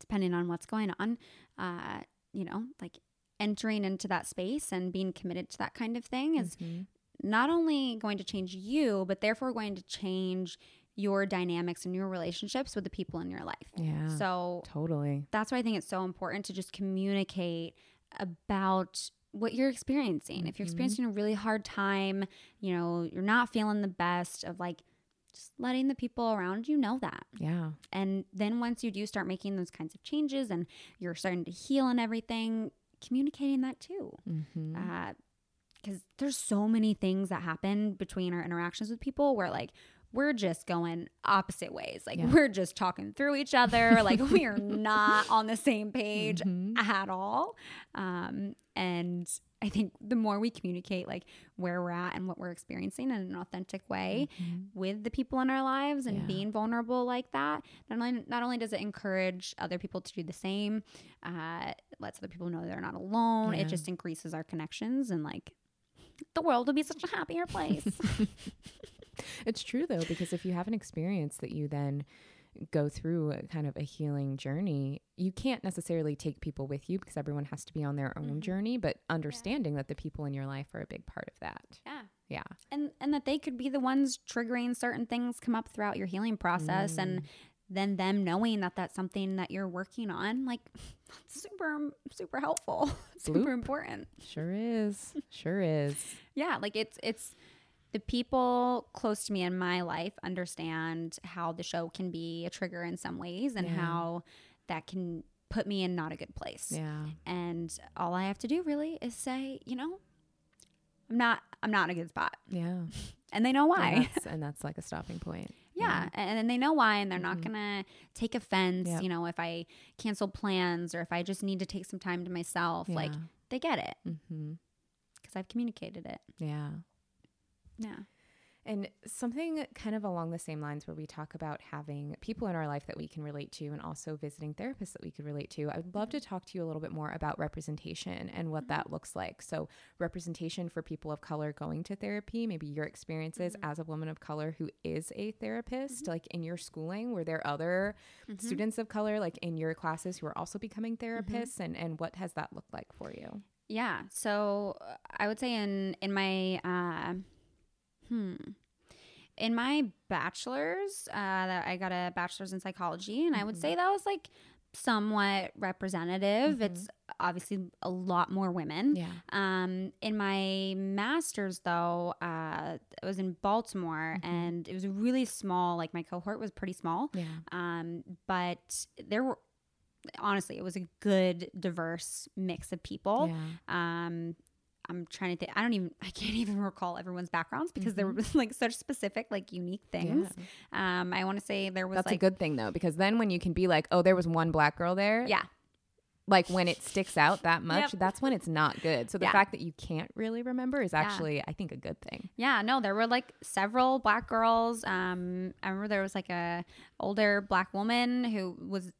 depending on what's going on uh you know like entering into that space and being committed to that kind of thing is not only going to change you but therefore going to change your dynamics and your relationships with the people in your life Yeah. so Totally. that's why I think it's so important to just communicate about what you're experiencing. If you're experiencing a really hard time, you know, you're not feeling the best of like just letting the people around you know that. Yeah. And then once you do start making those kinds of changes and you're starting to heal and everything, communicating that too. Mm-hmm. Because there's so many things that happen between our interactions with people where like we're just going opposite ways. Like Yeah. we're just talking through each other. *laughs* like we are not on the same page Mm-hmm. at all. Um, and I think the more we communicate like where we're at and what we're experiencing in an authentic way with the people in our lives and Mm-hmm. Yeah. being vulnerable like that, not only not only does it encourage other people to do the same, uh, lets other people know they're not alone. Yeah. It just increases our connections and like the world will be such a happier place. *laughs* It's true though, because if you have an experience that you then go through a kind of a healing journey, you can't necessarily take people with you because everyone has to be on their own Mhm. journey, but understanding that the people in your life are a big part of that. Yeah. Yeah. And and that they could be the ones triggering certain things come up throughout your healing process and Mm. then them knowing that that's something that you're working on like *laughs* super super helpful *laughs* super Bloop. important Sure is. Sure is. *laughs* yeah like it's it's the people close to me in my life understand how the show can be a trigger in some ways and Yeah. how that can put me in not a good place Yeah. and all i have to do really is say you know i'm not i'm not in a good spot Yeah. *laughs* and they know why And that's, *laughs* and that's like a stopping point. Yeah, and then they know why, and they're not Mhm. gonna take offense. Yep. You know, if I cancel plans or if I just need to take some time to myself, like they get it Mm-hmm. because I've communicated it. Yeah. Yeah, And something kind of along the same lines where we talk about having people in our life that we can relate to and also visiting therapists that we could relate to. I would love to mm-hmm. talk to you a little bit more about representation and what that mm-hmm. looks like. So, representation for people of color going to therapy, maybe your experiences mm-hmm. as a woman of color who is a therapist, like in your schooling, were there other students of color like in your classes who are also becoming therapists and and what has that looked like for you? yeah. So uh, I would say in in my uh, hmm. In my bachelor's, uh, that I got a bachelor's in psychology, and I would say that was like somewhat representative. It's obviously a lot more women. Yeah. Um, in my master's, though, uh, it was in Baltimore, and it was really small. Like my cohort was pretty small, Yeah. um, but there were honestly, it was a good, diverse mix of people. Yeah. Um, I'm trying to think. I don't even. *laughs* I can't even recall everyone's backgrounds because there were like such specific, like unique things. Um, I want to say there was That's like a good thing though, because then when you can be like, oh, there was one black girl there. yeah, Like when it sticks out that *laughs* much, Yep. that's when it's not good. So the Yeah. fact that you can't really remember is actually, I think, a good thing. Yeah, no, there were like several black girls. Um, I remember there was like a older black woman who was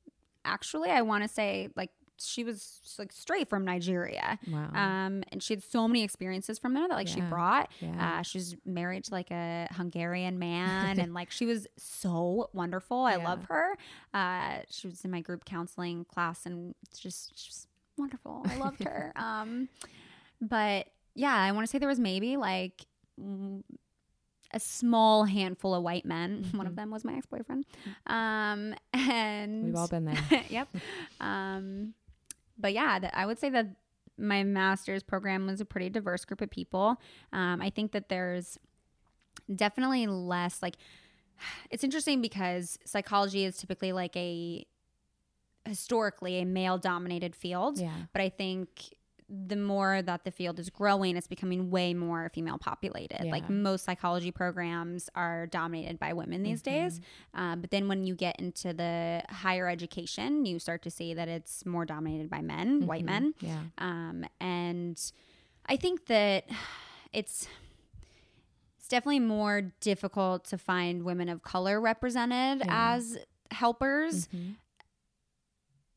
actually, I want to say, like she was like straight from Nigeria. Wow. Um, and she had so many experiences from there that like she brought. yeah. Uh, she was married to like a Hungarian man, *laughs* and like she was so wonderful. I Yeah. love her. Uh, she was in my group counseling class, and it's just she's wonderful. I loved her. *laughs* Um, but yeah, I want to say there was maybe like mm, a small handful of white men. *laughs* One of them was my ex boyfriend. Um, and Mm-hmm. We've all been there. yep. Um, but yeah, that I would say that my master's program was a pretty diverse group of people. Um, I think that there's definitely less like *sighs* it's interesting because psychology is typically like a historically a male dominated field Yeah. but i think the more that the field is growing it's becoming way more female populated like most psychology programs are dominated by women these days um, but then when you get into the higher education you start to see that it's more dominated by men white men Yeah. um, and I think that it's it's definitely more difficult to find women of color represented Yeah. as helpers, Mhm.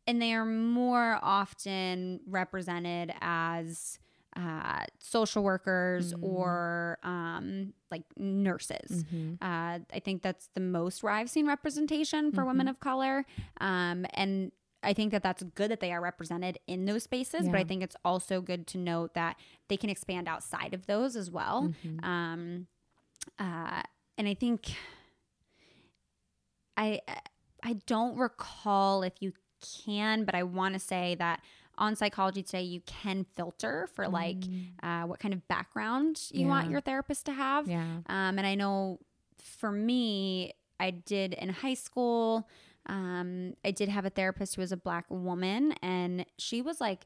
And they are more often represented as uh, social workers Mm. or um, like nurses. Mhm. Uh, I think that's the most where I've seen representation for women Mm-hmm. of color. Um, and I think that that's good that they are represented in those spaces, but I think it's also good to note that they can expand outside of those as well. Mhm. Um, uh, and I think I I don't recall if you can, but I want to say that on psychology today you can filter for like uh, what kind of background you want Mm. Your therapist to have. Yeah. Um, and I know for me, I did in high school. Um, I did have a therapist who was a black woman, and she was like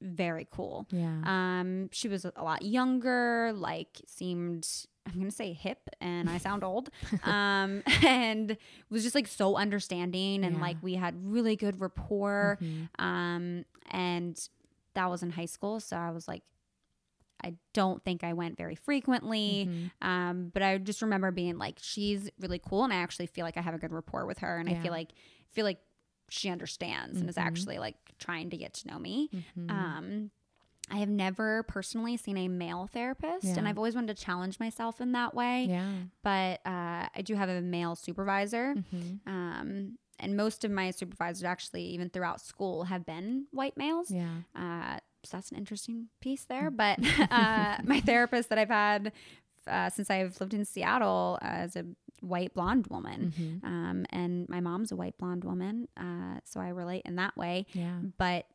very cool. Yeah. Um, she was a lot younger, like seemed I'm gonna say hip, and I sound old. *laughs* um, *laughs* and was just like so understanding, and Yeah. like we had really good rapport. Mhm. Um, and that was in high school, so I was like, I don't think I went very frequently. Mhm. Um, but I just remember being like, she's really cool, and I actually feel like I have a good rapport with her, and I feel like feel like she understands and is Mhm. actually like trying to get to know me. Mhm. Um, I have never personally seen a male therapist, Yeah. and I've always wanted to challenge myself in that way. Yeah. But uh, I do have a male supervisor. Mm-hmm. Um, and most of my supervisors, actually, even throughout school, have been white males. Yeah. Uh, so that's an interesting piece there. But *laughs* uh, my therapist that I've had uh, since I've lived in Seattle as a white blonde woman, Mm-hmm. um, and my mom's a white blonde woman, uh, so I relate in that way. Yeah. But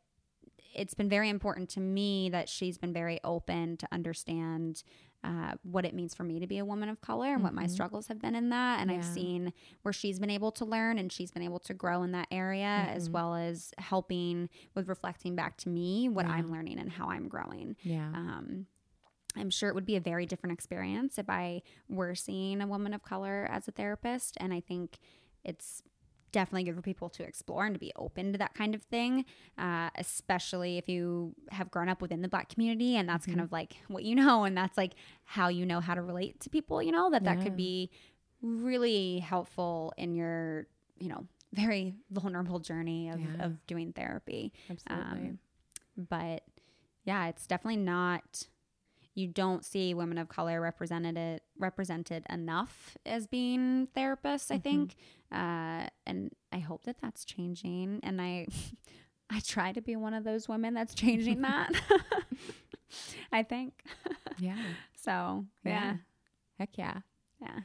it's been very important to me that she's been very open to understand uh, what it means for me to be a woman of color and what my struggles have been in that. And I've Mm-hmm. Seen where she's been able to learn and she's been able to grow in that area, as Mm-hmm. well as helping with reflecting back to me what I'm learning and how I'm growing. Yeah. Um, I'm sure it would be a very different experience if I were seeing a woman of color as a therapist. And I think it's definitely good for people to explore and to be open to that kind of thing, uh, especially if you have grown up within the black community and that's kind of like what you know and that's like how you know how to relate to people, you know, that that could be really helpful in your, you know, very *laughs* vulnerable journey of, Yeah. of doing therapy. Absolutely. Um, but yeah, it's definitely not. You don't see women of color represented represented enough as being therapists. I think, uh, and I hope that that's changing. And I, *laughs* I try to be one of those women that's changing *laughs* that. *laughs* I think yeah. so. Yeah, Heck yeah. yeah.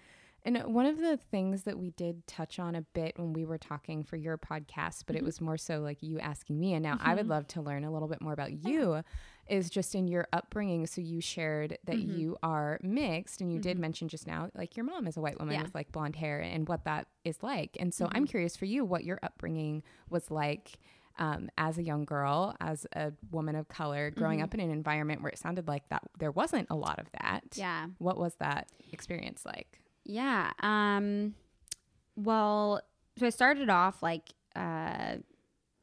And one of the things that we did touch on a bit when we were talking for your podcast, but it mm-hmm. was more so like you asking me, and now I would mm-hmm. love to learn a little bit more about you, is just in your upbringing. So you shared that mm-hmm. you are mixed, and you did mention just now, like your mom is a white woman Yeah. with like blonde hair and what that is like. And so I'm curious for you what your upbringing was like. Um, as a young girl, as a woman of color, growing up in an environment where it sounded like that there wasn't a lot of that. Yeah. What was that experience like? Yeah. Um well, so I started off like uh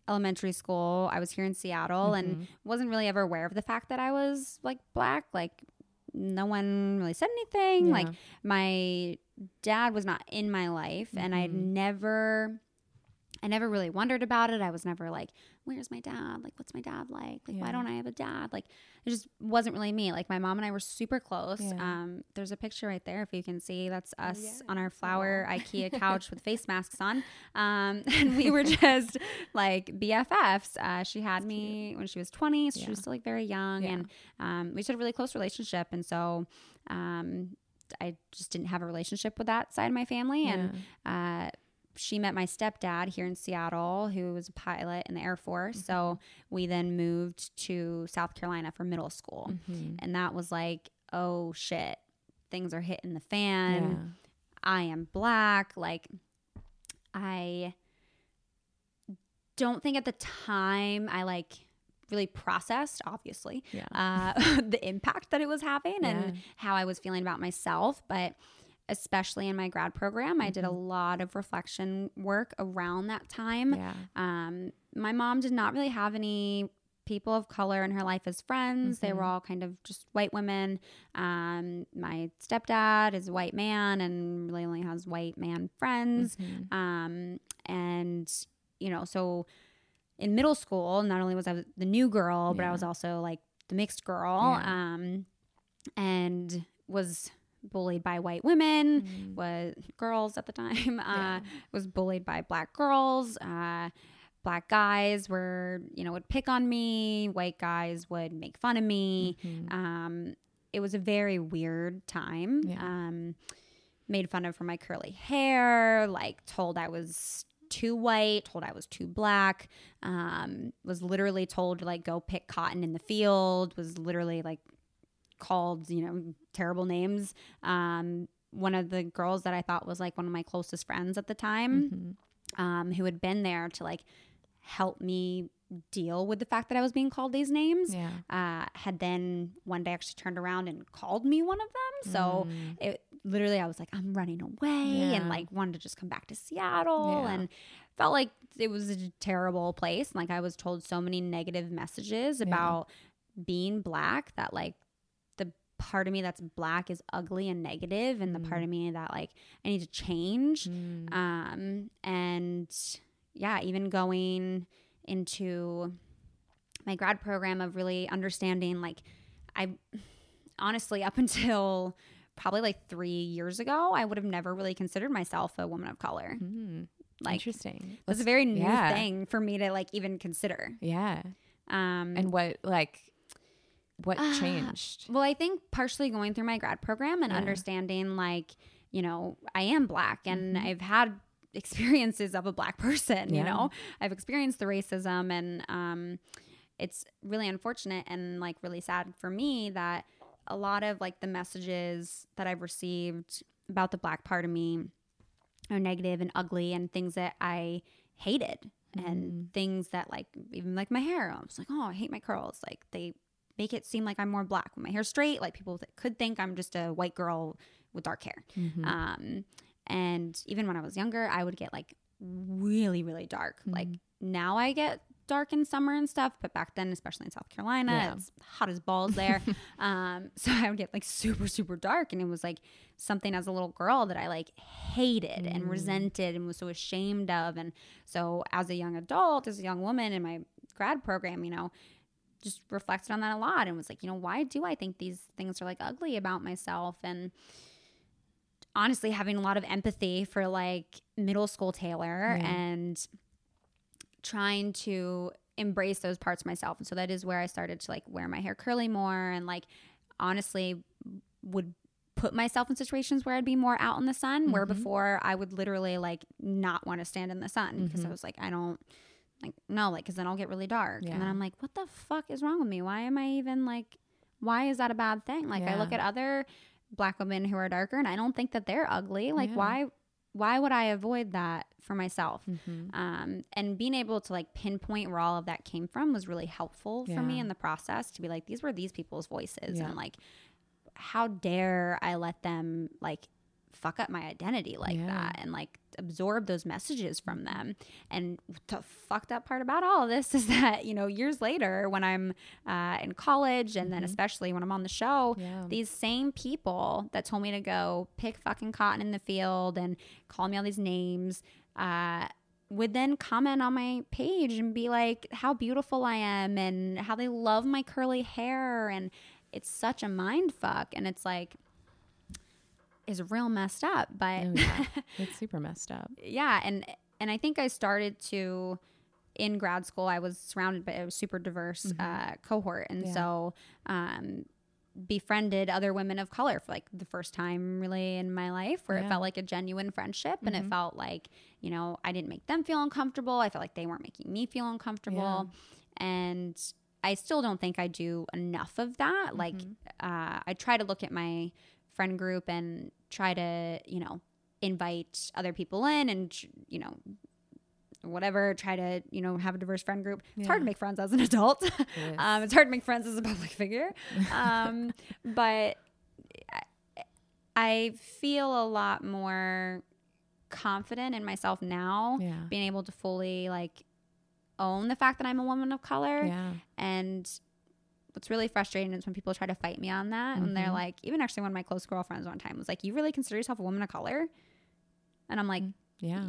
elementary school. I was here in Seattle Mm-hmm. and wasn't really ever aware of the fact that I was like black. Like no one really said anything. Like my dad was not in my life and I'd Mm-hmm. never I never really wondered about it. I was never like, where's my dad? Like, what's my dad like? Like, why don't I have a dad? Like, it just wasn't really me. Like, my mom and I were super close. Yeah. Um, there's a picture right there if you can see. That's us on our flower IKEA *laughs* couch with face masks on. Um, *laughs* and we were just like BFFs. Uh, she had me when she was 20, so she was still like very young, Yeah. and um, we just had a really close relationship. And so, um, I just didn't have a relationship with that side of my family, and uh, she met my stepdad here in Seattle, who was a pilot in the Air Force. So we then moved to South Carolina for middle school. And that was like, oh shit, things are hitting the fan. I am black. Like, I don't think at the time I like really processed, obviously, Yeah. uh, *laughs* the impact that it was having Yeah. and how I was feeling about myself. But especially in my grad program, I did Mm-hmm. a lot of reflection work around that time. Yeah. Um, my mom did not really have any people of color in her life as friends. They were Mm-hmm. all kind of just white women. Um, my stepdad is a white man and really only has white man friends. Mm-hmm. Um, and, you know, so in middle school, not only was I the new girl, but I was also like the mixed girl. Yeah. Um, and was bullied by white women, Mm. was girls at the time, *laughs* uh, Yeah. was bullied by black girls. Uh, black guys were, you know, would pick on me. White guys would make fun of me. Mm-hmm. Um, it was a very weird time. Yeah. Um, made fun of for my curly hair, like told I was too white, told I was too black, um, was literally told to like go pick cotton in the field, was literally like called, you know, terrible names. Um, one of the girls that I thought was like one of my closest friends at the time, Mm-hmm. um, who had been there to like help me deal with the fact that I was being called these names, Yeah. uh, had then one day actually turned around and called me one of them. So it literally, I was like, I'm running away Mm. Yeah. and like wanted to just come back to Seattle Yeah. and felt like it was a terrible place. Like I was told so many negative messages about being black that like part of me that's black is ugly and negative and the part of me that like I need to change. Mm. Um, and yeah, even going into my grad program of really understanding like I honestly up until probably like 3 years ago, I would have never really considered myself a woman of color. Mm, Like interesting. it's a very new yeah. thing for me to like even consider. Yeah. Um And what like what Ah, changed? Well, I think partially going through my grad program and Yeah. understanding, like, you know, I am black and Mm-hmm. I've had *laughs* experiences of a black person, you know, I've experienced the racism and um, it's really unfortunate and like really sad for me that a lot of like the messages that I've received about the black part of me are negative and ugly and things that I hated Mm-hmm. and things that like even like my hair I was like oh I hate my curls like they make it seem like I'm more black when my hair's straight like people could think I'm just a white girl with dark hair Mm-hmm. um and even when I was younger I would get like really really dark like Mm-hmm. now I get dark in summer and stuff but back then especially in South Carolina Yeah. it's hot as balls there *laughs* um so I would get like super super dark and it was like something as a little girl that I like hated Mm. and resented and was so ashamed of and so as a young adult as a young woman in my grad program you know just reflected on that a lot and was like you know why do I think these things are like ugly about myself and honestly having a lot of empathy for like middle school Taylor and trying to embrace those parts of myself. And so that is where I started to like wear my hair curly more and like honestly would put myself in situations where I'd be more out in the sun where Mm-hmm. before I would literally like not want to stand in the sun because Mm-hmm. I was like I don't like no like cuz then I'll get really dark. And then I'm like what the fuck is wrong with me? Why am I even like why is that a bad thing? Like I look at other black women who are darker and I don't think that they're ugly. Like Yeah. why why would I avoid that for myself? Mm-hmm. Um, and being able to like pinpoint where all of that came from was really helpful for me in the process to be like, these were these people's voices. Yeah. And like, how dare I let them like fuck up my identity like Yeah. that and like absorb those messages from them. And the fucked up part about all of this *laughs* is that, you know, years later when I'm uh, in college and then especially when I'm on the show, Mm-hmm. Yeah. these same people that told me to go pick fucking cotton in the field and call me all these names uh, would then comment on my page and be like how beautiful I am and how they love my curly hair and it's such a mind fuck and it's like is real messed up but Oh, yeah. *laughs* it's super messed up. yeah and and i think i started to in grad school i was surrounded by a super diverse uh, cohort and Mm-hmm. Yeah. so um befriended other women of color for like the first time really in my life where it Yeah. Mm-hmm. felt like a genuine friendship and it felt like you know i didn't make them feel uncomfortable i felt like they weren't making me feel uncomfortable and i still don't think i do enough of that like Mm-hmm. uh, i try to look at my friend group and try to you know invite other people in and you know whatever try to you know have a diverse friend group it's hard to make friends as an adult *laughs* is. um, it's hard to make friends as a public figure um, *laughs* but I, I feel a lot more confident in myself now Yeah. being able to fully like own the fact that i'm a woman of color Yeah. and what's really frustrating is when people try to fight me on that and they're Mhm. like even actually one of my close girlfriends one time was like you really consider yourself a woman of color and i'm like Yeah.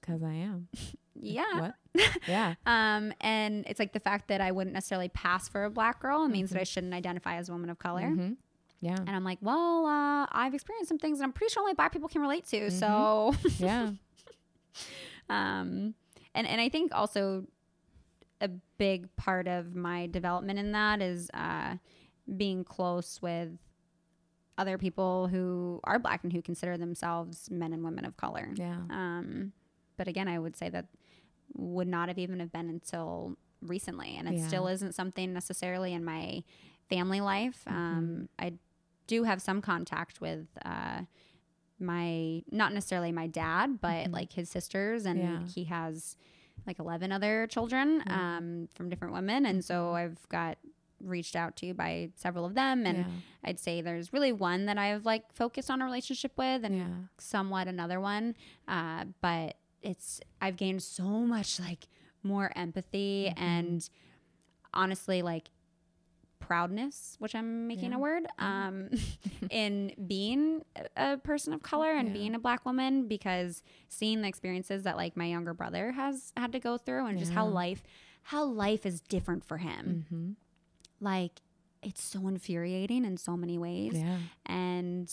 Because I am. *laughs* yeah What? *laughs* Yeah. um and it's like the fact that i wouldn't necessarily pass for a black girl means that i shouldn't identify as a woman of color Mhm. Yeah. and i'm like well uh, i've experienced some things that i'm pretty sure only black people can relate to so Yeah. *laughs* um and and i think also a big part of my development in that is uh being close with other people who are black and who consider themselves men and women of color Yeah. um but again i would say that would not have even have been until recently and it Yeah. still isn't something necessarily in my family life Mm-hmm. um i do have some contact with uh my not necessarily my dad but like his sisters and Mm-hmm. Yeah. he has like 11 other children um from different women and so i've got reached out to by several of them and Mm-hmm. Yeah. i'd say there's really one that i've like focused on a relationship with and Yeah. somewhat another one uh, but it's i've gained so much like more empathy Mm-hmm. and honestly like proudness which i'm making Yeah. a word um, *laughs* in being a- person of color and Yeah. being a black woman because seeing the experiences that like my younger brother has had to go through and just how life how life is different for him. Mm-hmm. Like it's so infuriating in so many ways. Yeah. And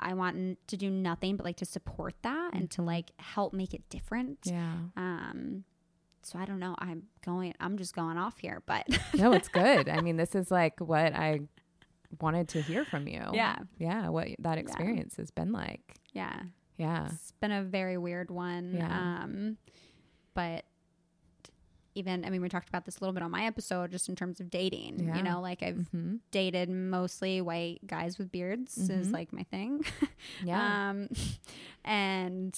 I want to do nothing but like to support that and to Mhm. like help make it different. Yeah. Um so I don't know. I'm going I'm just going off here, but No, it's *laughs* good. I mean, this is like what I wanted to hear from you. Yeah. Yeah. What that experience has been like. yeah. Yeah. It's been a very weird one. Yeah. Um, but even, I mean, we talked about this a little bit on my episode, just in terms of dating. Yeah. You know, like I've Mm-hmm. dated mostly white guys with beards is Mhm. like my thing. *laughs* Yeah. Um, and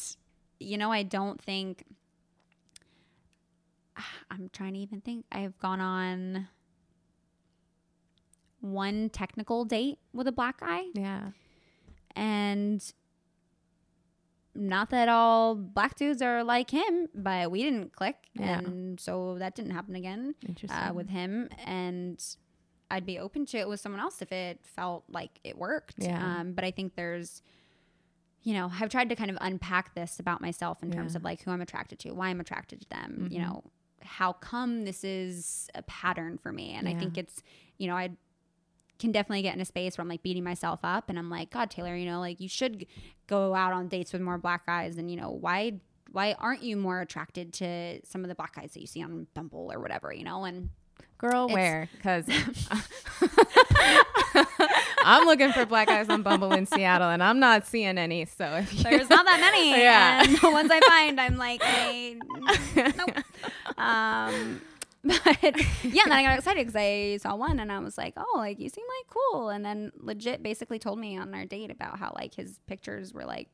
you know, I don't think I'm trying to even think. I've gone on one technical date with a black guy, yeah. and not that all black dudes are like him, but we didn't click, Yeah. and so that didn't happen again Interesting. uh, with him. And I'd be open to it with someone else if it felt like it worked. Yeah. Um, but I think there's, you know, I've tried to kind of unpack this about myself in terms of like who I'm attracted to, why I'm attracted to them, you Mhm. know, how come this is a pattern for me. And I think it's, you know, I can definitely get in a space where I'm like beating myself up and I'm like, God, Taylor, you know, like you should go out on dates with more black guys. And, you know, why, why aren't you more attracted to some of the black guys that you see on Bumble or whatever, you know? And Girl, where? Because *laughs* *laughs* I'm looking for black guys on Bumble in Seattle, and I'm not seeing any. So if you, there's not that many. *laughs* Yeah. And *laughs* the ones I find, I'm like, hey, nope. *laughs* Um, but yeah, and then I got excited because I saw one and I was like, oh, like you seem like cool. And then legit basically told me on our date about how like his pictures were like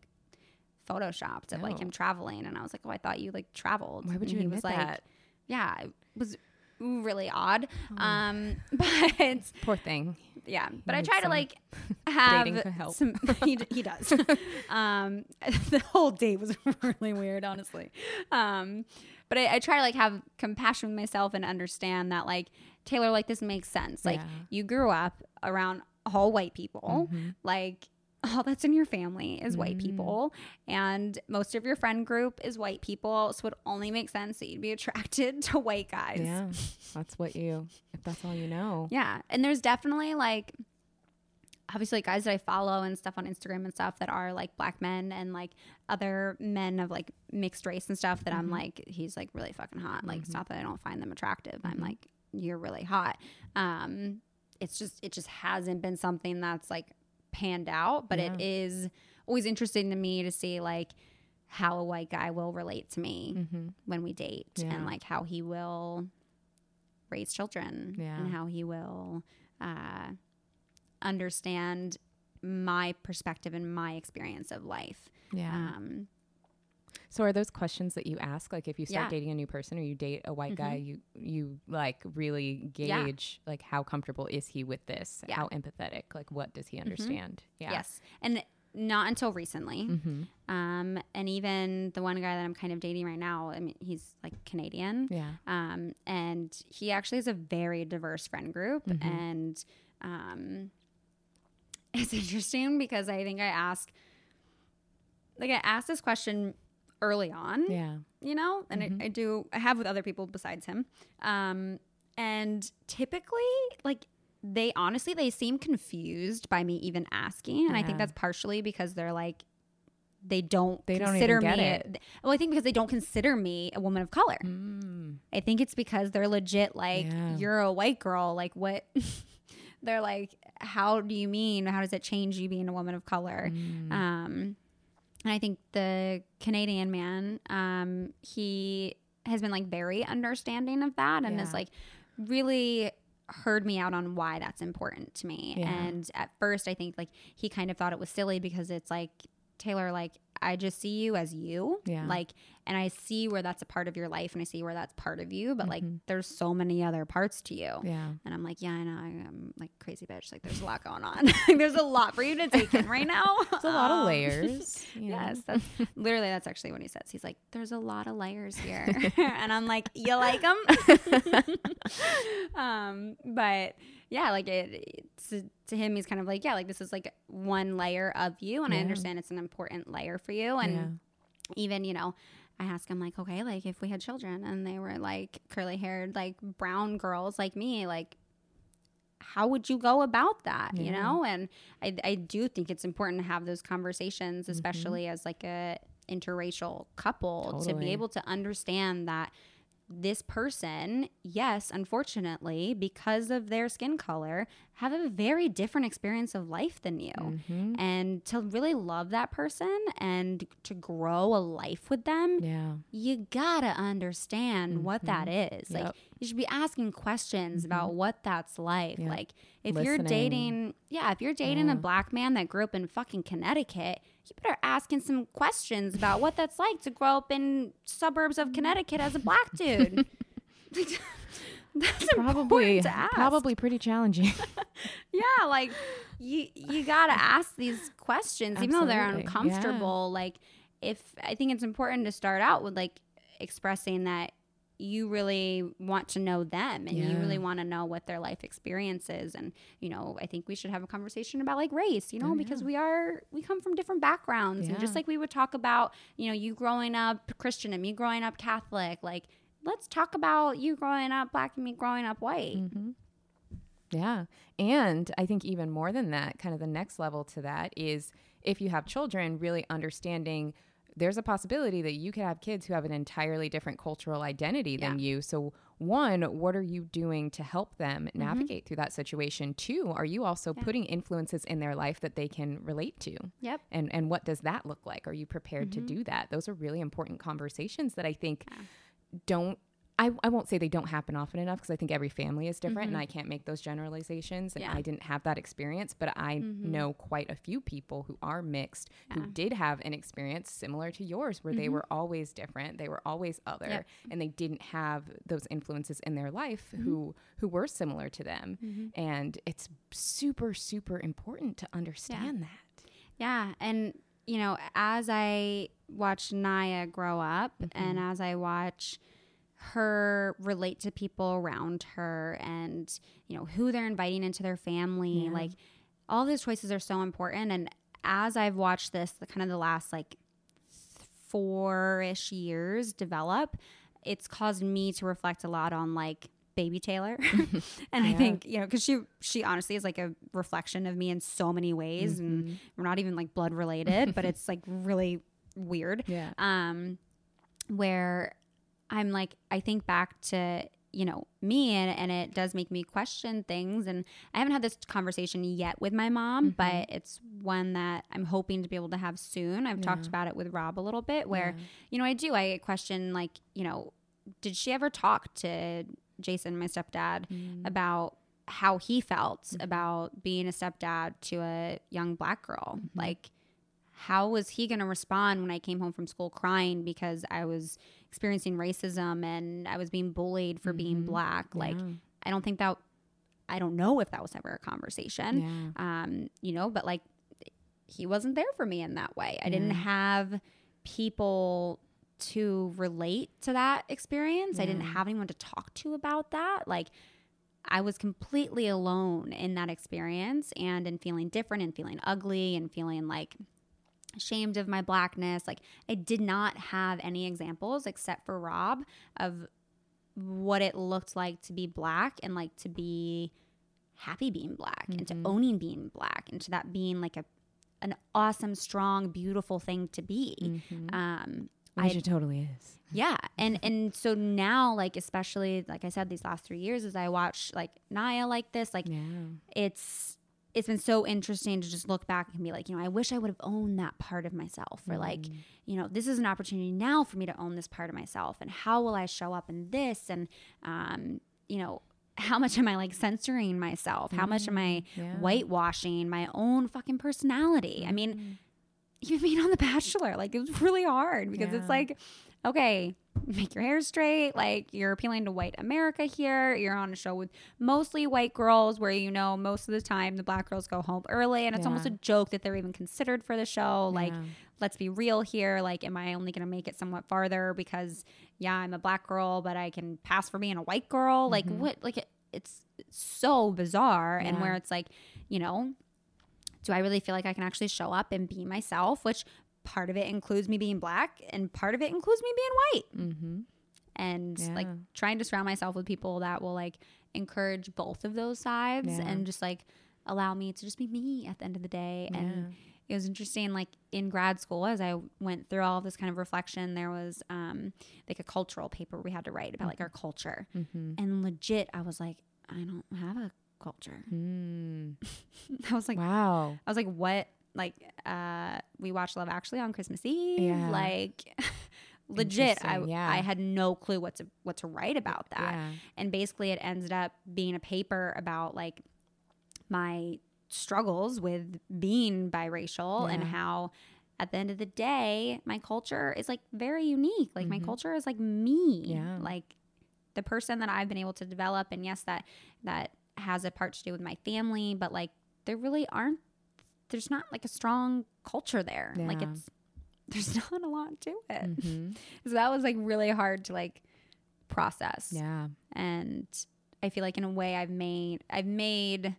photoshopped of like Oh. him traveling. And I was like, oh, I thought you like traveled. why would And you he admit was like, that? yeah, it was really odd. Oh. Um, but Poor thing. Yeah, but I try to like *laughs* have some. *laughs* He, he does. *laughs* um, the whole date was really weird, honestly. Um, but I, I try to like have compassion with myself and understand that like Taylor, like this makes sense. Like Yeah. you grew up around all white people, Mhm. like. All that's in your family is white Mm. people, and most of your friend group is white people. So it only makes sense that you'd be attracted *laughs* to white guys. Yeah, that's what you. If that's all you know. Yeah. And there's definitely like obviously guys that I follow and stuff on Instagram and stuff that are like black men and like other men of like mixed race and stuff that I'm Mhm. like, he's like really fucking hot. Like it's Mhm. not that I don't find them attractive. I'm Mhm. like, you're really hot. Um it's just it just hasn't been something that's like panned out, but it Yeah. is always interesting to me to see like how a white guy will relate to me Mm-hmm. when we date Yeah. and like how he will raise children Yeah. and how he will uh, understand my perspective and my experience of life. Yeah. Um, So are those questions that you ask, like if you start Yeah. dating a new person or you date a white guy, you you like really Yeah. gauge like how comfortable is he with this? Yeah. How empathetic? Like what does he understand? Yeah. Yes. And not until recently. Mm-hmm. Um, and even the one guy that I'm kind of dating right now, I mean, he's like Canadian. Yeah. Um, and he actually has a very diverse friend group. Mhm. And um, it's *laughs* interesting because I think I ask, like, I asked this question early on, Yeah. you know, and Mhm. I, I do, I have with other people besides him. Um, and typically, like, they honestly, they seem confused by me even asking. And I think that's partially because they're like, they don't They don't consider even get me. it. Well, I think because they don't consider me a woman of color. Mm. I think it's because they're legit like Yeah. you're a white girl. Like what? *laughs* they're like, how do you mean? How does it change you being a woman of color? Mm. Um, and I think the Canadian man, um, he has been like very understanding of that and has Yeah. like really heard me out on why that's important to me. Yeah. And at first, I think like he kind of thought it was silly because it's like Taylor, like I just see you as you, Yeah. like, and I see where that's a part of your life, and I see where that's part of you, but like Mhm. there's so many other parts to you. Yeah. And I'm like, yeah, I know. I- I'm like crazy bitch. Like, there's a lot going on. *laughs* like, there's a lot for you to take in right now. *laughs* It's a lot of Um, layers. *laughs* you know? Yes, that's literally that's actually what he says. He's like, "There's a lot of layers here," and I'm like, "You like them?" um, but yeah, like it, it's, to him, he's kind of like, "Yeah, like this is like one layer of you, and I understand it's an important layer for you." And Yeah. even you know, I ask him like, okay, like if we had children and they were like curly haired, like brown girls like me, like how would you go about that yeah. you know and I, I do think it's important to have those conversations mm-hmm. especially mm-hmm. as like a interracial couple totally. to be able to understand that this person, yes, unfortunately, because of their skin color, have a very different experience of life than you. Mm-hmm. And to really love that person and to grow a life with them, yeah. you gotta understand mm-hmm. what that is. Yep. Like, you should be asking questions mm-hmm. about what that's like. Yep. Like, if Listening. you're dating, yeah, if you're dating yeah. a black man that grew up in fucking Connecticut, you better asking some questions about what that's like to grow up in suburbs of Connecticut as a black dude. *laughs* *laughs* that's probably probably pretty challenging. *laughs* yeah, like you you got to ask these questions Absolutely. even though they're uncomfortable. Yeah. Like if I think it's important to start out with like expressing that you really want to know them and yeah. you really want to know what their life experience is and you know i think we should have a conversation about like race you know oh, because we are we come from different backgrounds yeah. and just like we would talk about you know you growing up christian and me growing up catholic like let's talk about you growing up black and me growing up white mm-hmm. yeah and i think even more than that kind of the next level to that is if you have children really understanding there's a possibility that you could have kids who have an entirely different cultural identity than yeah. you. So, one, what are you doing to help them mm-hmm. navigate mm-hmm. through that situation? Two, are you also yeah. putting influences in their life that they can relate to? Yep. And and what does that look like? Are you prepared mm-hmm. to do that? Those are really important conversations that I think yeah. don't I, I won't say they don't happen often enough because I think every family is different mm-hmm. and I can't make those generalizations. And yeah. I didn't have that experience, but I mm-hmm. know quite a few people who are mixed yeah. who did have an experience similar to yours where mm-hmm. they were always different, they were always other, yep. and they didn't have those influences in their life mm-hmm. who who were similar to them. Mm-hmm. And it's super, super important to understand yeah. that. Yeah. And you know, as I watch Naya grow up and mm-hmm. as I watch her relate to people around her and you know who they're inviting into their family yeah. like all those choices are so important and as i've watched this the kind of the last like four-ish years develop it's caused me to reflect a lot on like baby taylor *laughs* *laughs* and yeah. i think you know because she she honestly is like a reflection of me in so many ways mm-hmm. and we're not even like blood related but it's like really weird *laughs* yeah um where I'm like, I think back to, you know, me and, and it does make me question things. And I haven't had this conversation yet with my mom, mm-hmm. but it's one that I'm hoping to be able to have soon. I've yeah. talked about it with Rob a little bit where, yeah. you know, I do, I question like, you know, did she ever talk to Jason, my stepdad, mm. about how he felt mm-hmm. about being a stepdad to a young black girl? Mm-hmm. Like, how was he going to respond when I came home from school crying because I was experiencing racism and I was being bullied for mm-hmm. being black? Yeah. Like, I don't think that, I don't know if that was ever a conversation. Yeah. Um, you know, but like, he wasn't there for me in that way. I didn't have people to relate to that experience. Yeah. I didn't have anyone to talk to about that. Like, I was completely alone in that experience and in feeling different and feeling ugly and feeling like ashamed of my blackness. Like I did not have any examples except for Rob of what it looked like to be black and like to be happy being black mm-hmm. and to mm-hmm. owning being black and to that being like a an awesome, strong, beautiful thing to be. Mm-hmm. Um, Which I, it totally is. *laughs* Yeah, and and so now, like especially like I said, these last three years, as I watch like Naya like this, like yeah. it's it's been so interesting to just look back and be like, you know, I wish I would have owned that part of myself. Or like, mm. you know, this is an opportunity now for me to own this part of myself. And how will I show up in this? And, um, you know, how much am I like censoring myself? How much am I mm, yeah. whitewashing my own fucking personality? I mean, mm. even being on The Bachelor, like it was really hard because yeah. it's like, okay, make your hair straight. Like you're appealing to white America here. You're on a show with mostly white girls where you know most of the time the black girls go home early and it's yeah. almost a joke that they're even considered for the show. Like, yeah. let's be real here. Like, am I only gonna make it somewhat farther because yeah, I'm a black girl, but I can pass for being a white girl? Like mm-hmm. what like it, it's, it's so bizarre yeah. and where it's like, you know, do I really feel like I can actually show up and be myself? Which part of it includes me being black and part of it includes me being white. Mm-hmm. And Yeah. like trying to surround myself with people that will like encourage both of those sides Yeah. and just like allow me to just be me at the end of the day. Yeah. And it was interesting, like in grad school, as I went through all this kind of reflection, there was um, like a cultural paper we had to write about like our culture. Mm-hmm. And legit, I was like, I don't have a culture. Mm. *laughs* I was like, wow. I was like, what? Like, uh, we watched Love Actually on Christmas Eve. Yeah. Like, *laughs* legit, I yeah. I had no clue what to what to write about that. Yeah. And basically, it ended up being a paper about like my struggles with being biracial and how. At the end of the day, my culture is like very unique. Like my Mhm. culture is like me. Yeah. Like the person that I've been able to develop and yes that that has a part to do with my family, but like there really aren't there's not like a strong culture there. Like it's *laughs* there's not a lot to it. Mm-hmm. *laughs* So that was like really hard to like process. Yeah. And I feel like in a way I've made I've made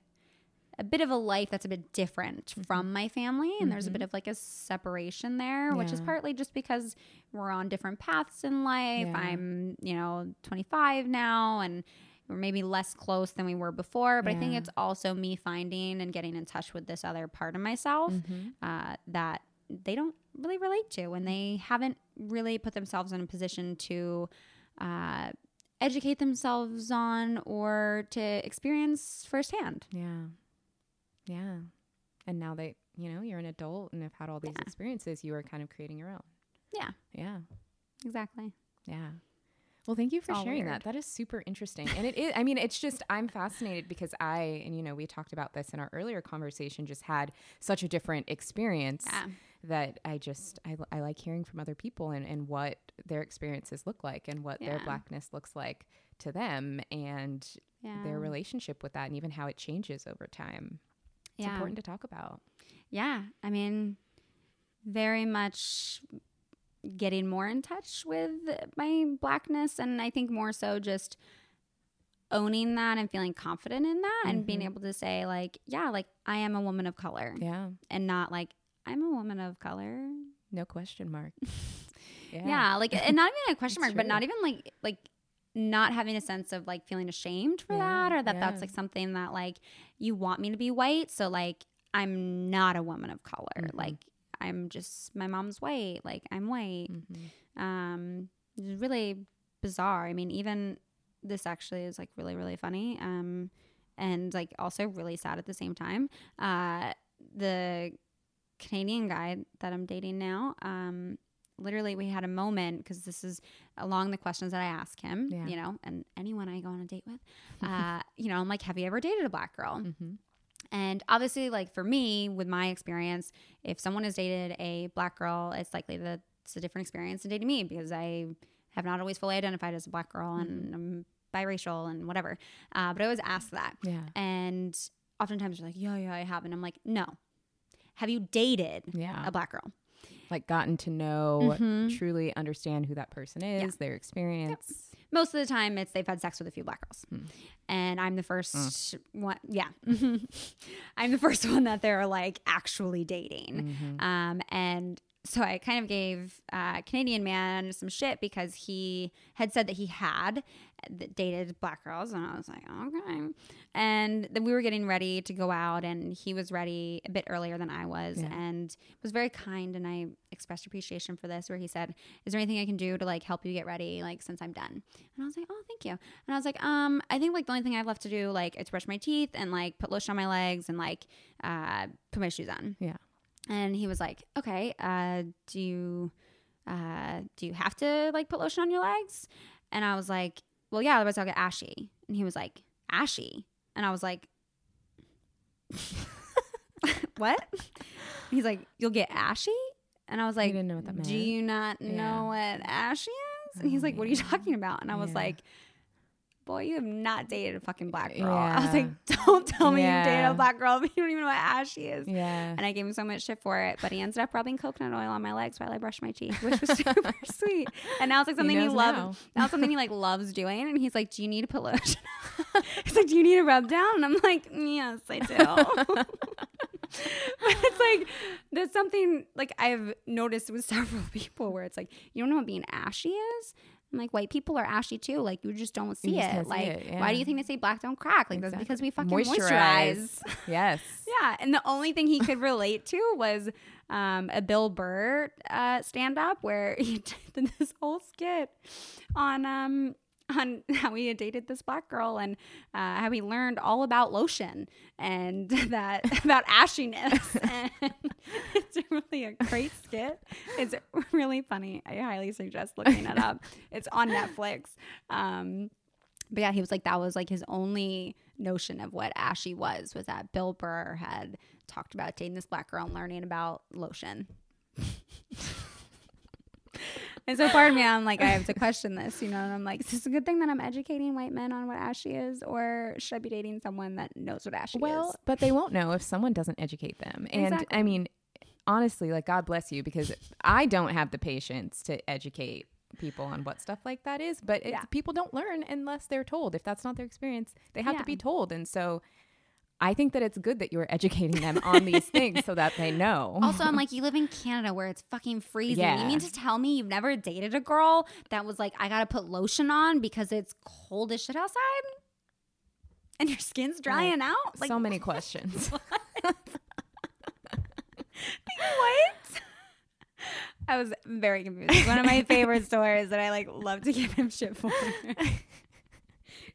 a bit of a life that's a bit different from my family and there's a bit of like a separation there which is Mm-hmm. Partly just because we're on different paths in life Yeah. i'm you know 25 now and we're maybe less close than we were before but i think it's also me finding and getting in touch with this other part of myself Mm-hmm. uh, that they don't really relate to and they haven't really put themselves in a position to uh, educate themselves on or to experience firsthand Yeah. Yeah. And now that, you know, you're an adult and have had all these Yeah. experiences, you are kind of creating your own. Yeah. Yeah. exactly Yeah. Well, thank you for all sharing weird. that. That is super interesting. And it is, I mean, it's just, I'm fascinated because I, and you know, we talked about this in our earlier conversation, just had such a different experience Yeah. that I just, I, I like hearing from other people and, and what their experiences look like and what their blackness looks like to them and yeah their relationship with that and even how it changes over time. It's yeah important to talk about. yeah i mean very much getting more in touch with my blackness and i think more so just owning that and feeling confident in that and being Mhm. able to say like yeah like i am a woman of color Yeah. and not like i'm a woman of color No question mark. *laughs* yeah, like and not even a *laughs* question mark but not even like like not having a sense of like feeling ashamed for Yeah, that or that yeah. that's like something that like you want me to be white so like i'm not a woman of color Mhm. like i'm just my mom's white like i'm white Mhm. um it's really bizarre i mean even this actually is like really really funny um and like also really sad at the same time uh the canadian guy that i'm dating now um literally we had a moment because this is along the questions that i ask him Yeah. you know and anyone i go on a date with uh *laughs* you know i'm like have you ever dated a black girl Mhm. And obviously, like for me, with my experience, if someone has dated a black girl, it's likely that it's a different experience than dating me because I have not always fully identified as a black girl and I'm biracial and whatever. Uh, but I always ask that. Yeah. And oftentimes you're like, yeah, yeah, I have. And I'm like, no. Have you dated Yeah. a black girl? like gotten to know, Mhm. truly understand who that person is, their experience. Most of the time, it's they've had sex with a few black girls, Hmm. and I'm the first one. Yeah, *laughs* I'm the first one that they're like actually dating. Mhm. Um, and so I kind of gave uh, Canadian man some shit because he had said that he had th- dated black girls, and I was like, okay. And then we were getting ready to go out, and he was ready a bit earlier than I was, Yeah. and was very kind. And I expressed appreciation for this, where he said, "Is there anything I can do to like help you get ready, like since I'm done?" And I was like, "Oh, thank you." And I was like, "Um, I think like the only thing I have left to do, like, is brush my teeth and like put lotion on my legs and like uh, put my shoes on." Yeah. And he was like, "Okay, uh, do you uh, do you have to like put lotion on your legs?" And I was like, "Well, yeah, otherwise I'll get ashy." And he was like, "Ashy?" And I was like, *laughs* "What?" *laughs* He's like, "You'll get ashy?" And I was like, didn't know what that "Do you not Yeah. know what ashy is?" And he's Oh, like, "What are you oh, talking about?" And I was Yeah. like. Boy, you have not dated a fucking black girl. I was like, *laughs* don't tell me you dated a black girl, but you don't even know what ashy is. Yeah. And I gave him so much shit for it, but he ended up rubbing coconut oil on my legs while I brushed my teeth, which was super *laughs* sweet. And now it's like something he, knows loves. now. Now. something he like loves doing. And he's like, "Do you need put lotion?" *laughs* he's like, "Do you need a rub down?" And I'm like, "Yes, I do." But it's like there's something like I've noticed with several people where it's like you don't know what being ashy is. I'm like white people are ashy too. Like you just don't see just it. can't see like it, why do you think they say black don't crack? Like that's because we fucking moisturize. *laughs* yes. Yeah, and the only thing he could relate to was um, a Bill Burr uh, stand up where he *laughs* did this whole skit on um, on *laughs* how he had dated this black girl and uh, how he learned all about lotion and *laughs* that *laughs* about ashiness. and it's really a great skit. It's really funny. I highly suggest looking it up. It's on Netflix. Um, but yeah, he was like that was like his only notion of what ashy was was that Bill Burr had talked about dating this black girl and learning about lotion. And so part of me, I'm like, I have to question this, you know, and I'm like, is this a good thing that I'm educating white men on what ashy is, or should I be dating someone that knows what ashy Well, is? Well, but they won't know if someone doesn't educate them. And Exactly. I mean, honestly, like God bless you because I don't have the patience to educate people on what stuff like that is. But Yeah. people don't learn unless they're told. If that's not their experience, they have Yeah. to be told. And so I think that it's good that you're educating them on these things so that they know. *laughs* Also, I'm like, you live in Canada where it's fucking freezing. You mean to tell me you've never dated a girl that was like, I gotta put lotion on because it's cold as shit outside? And your skin's drying out? Like, so *laughs* many questions. *laughs* what? I was very confused. One of my favorite stories that I like love to give him shit for.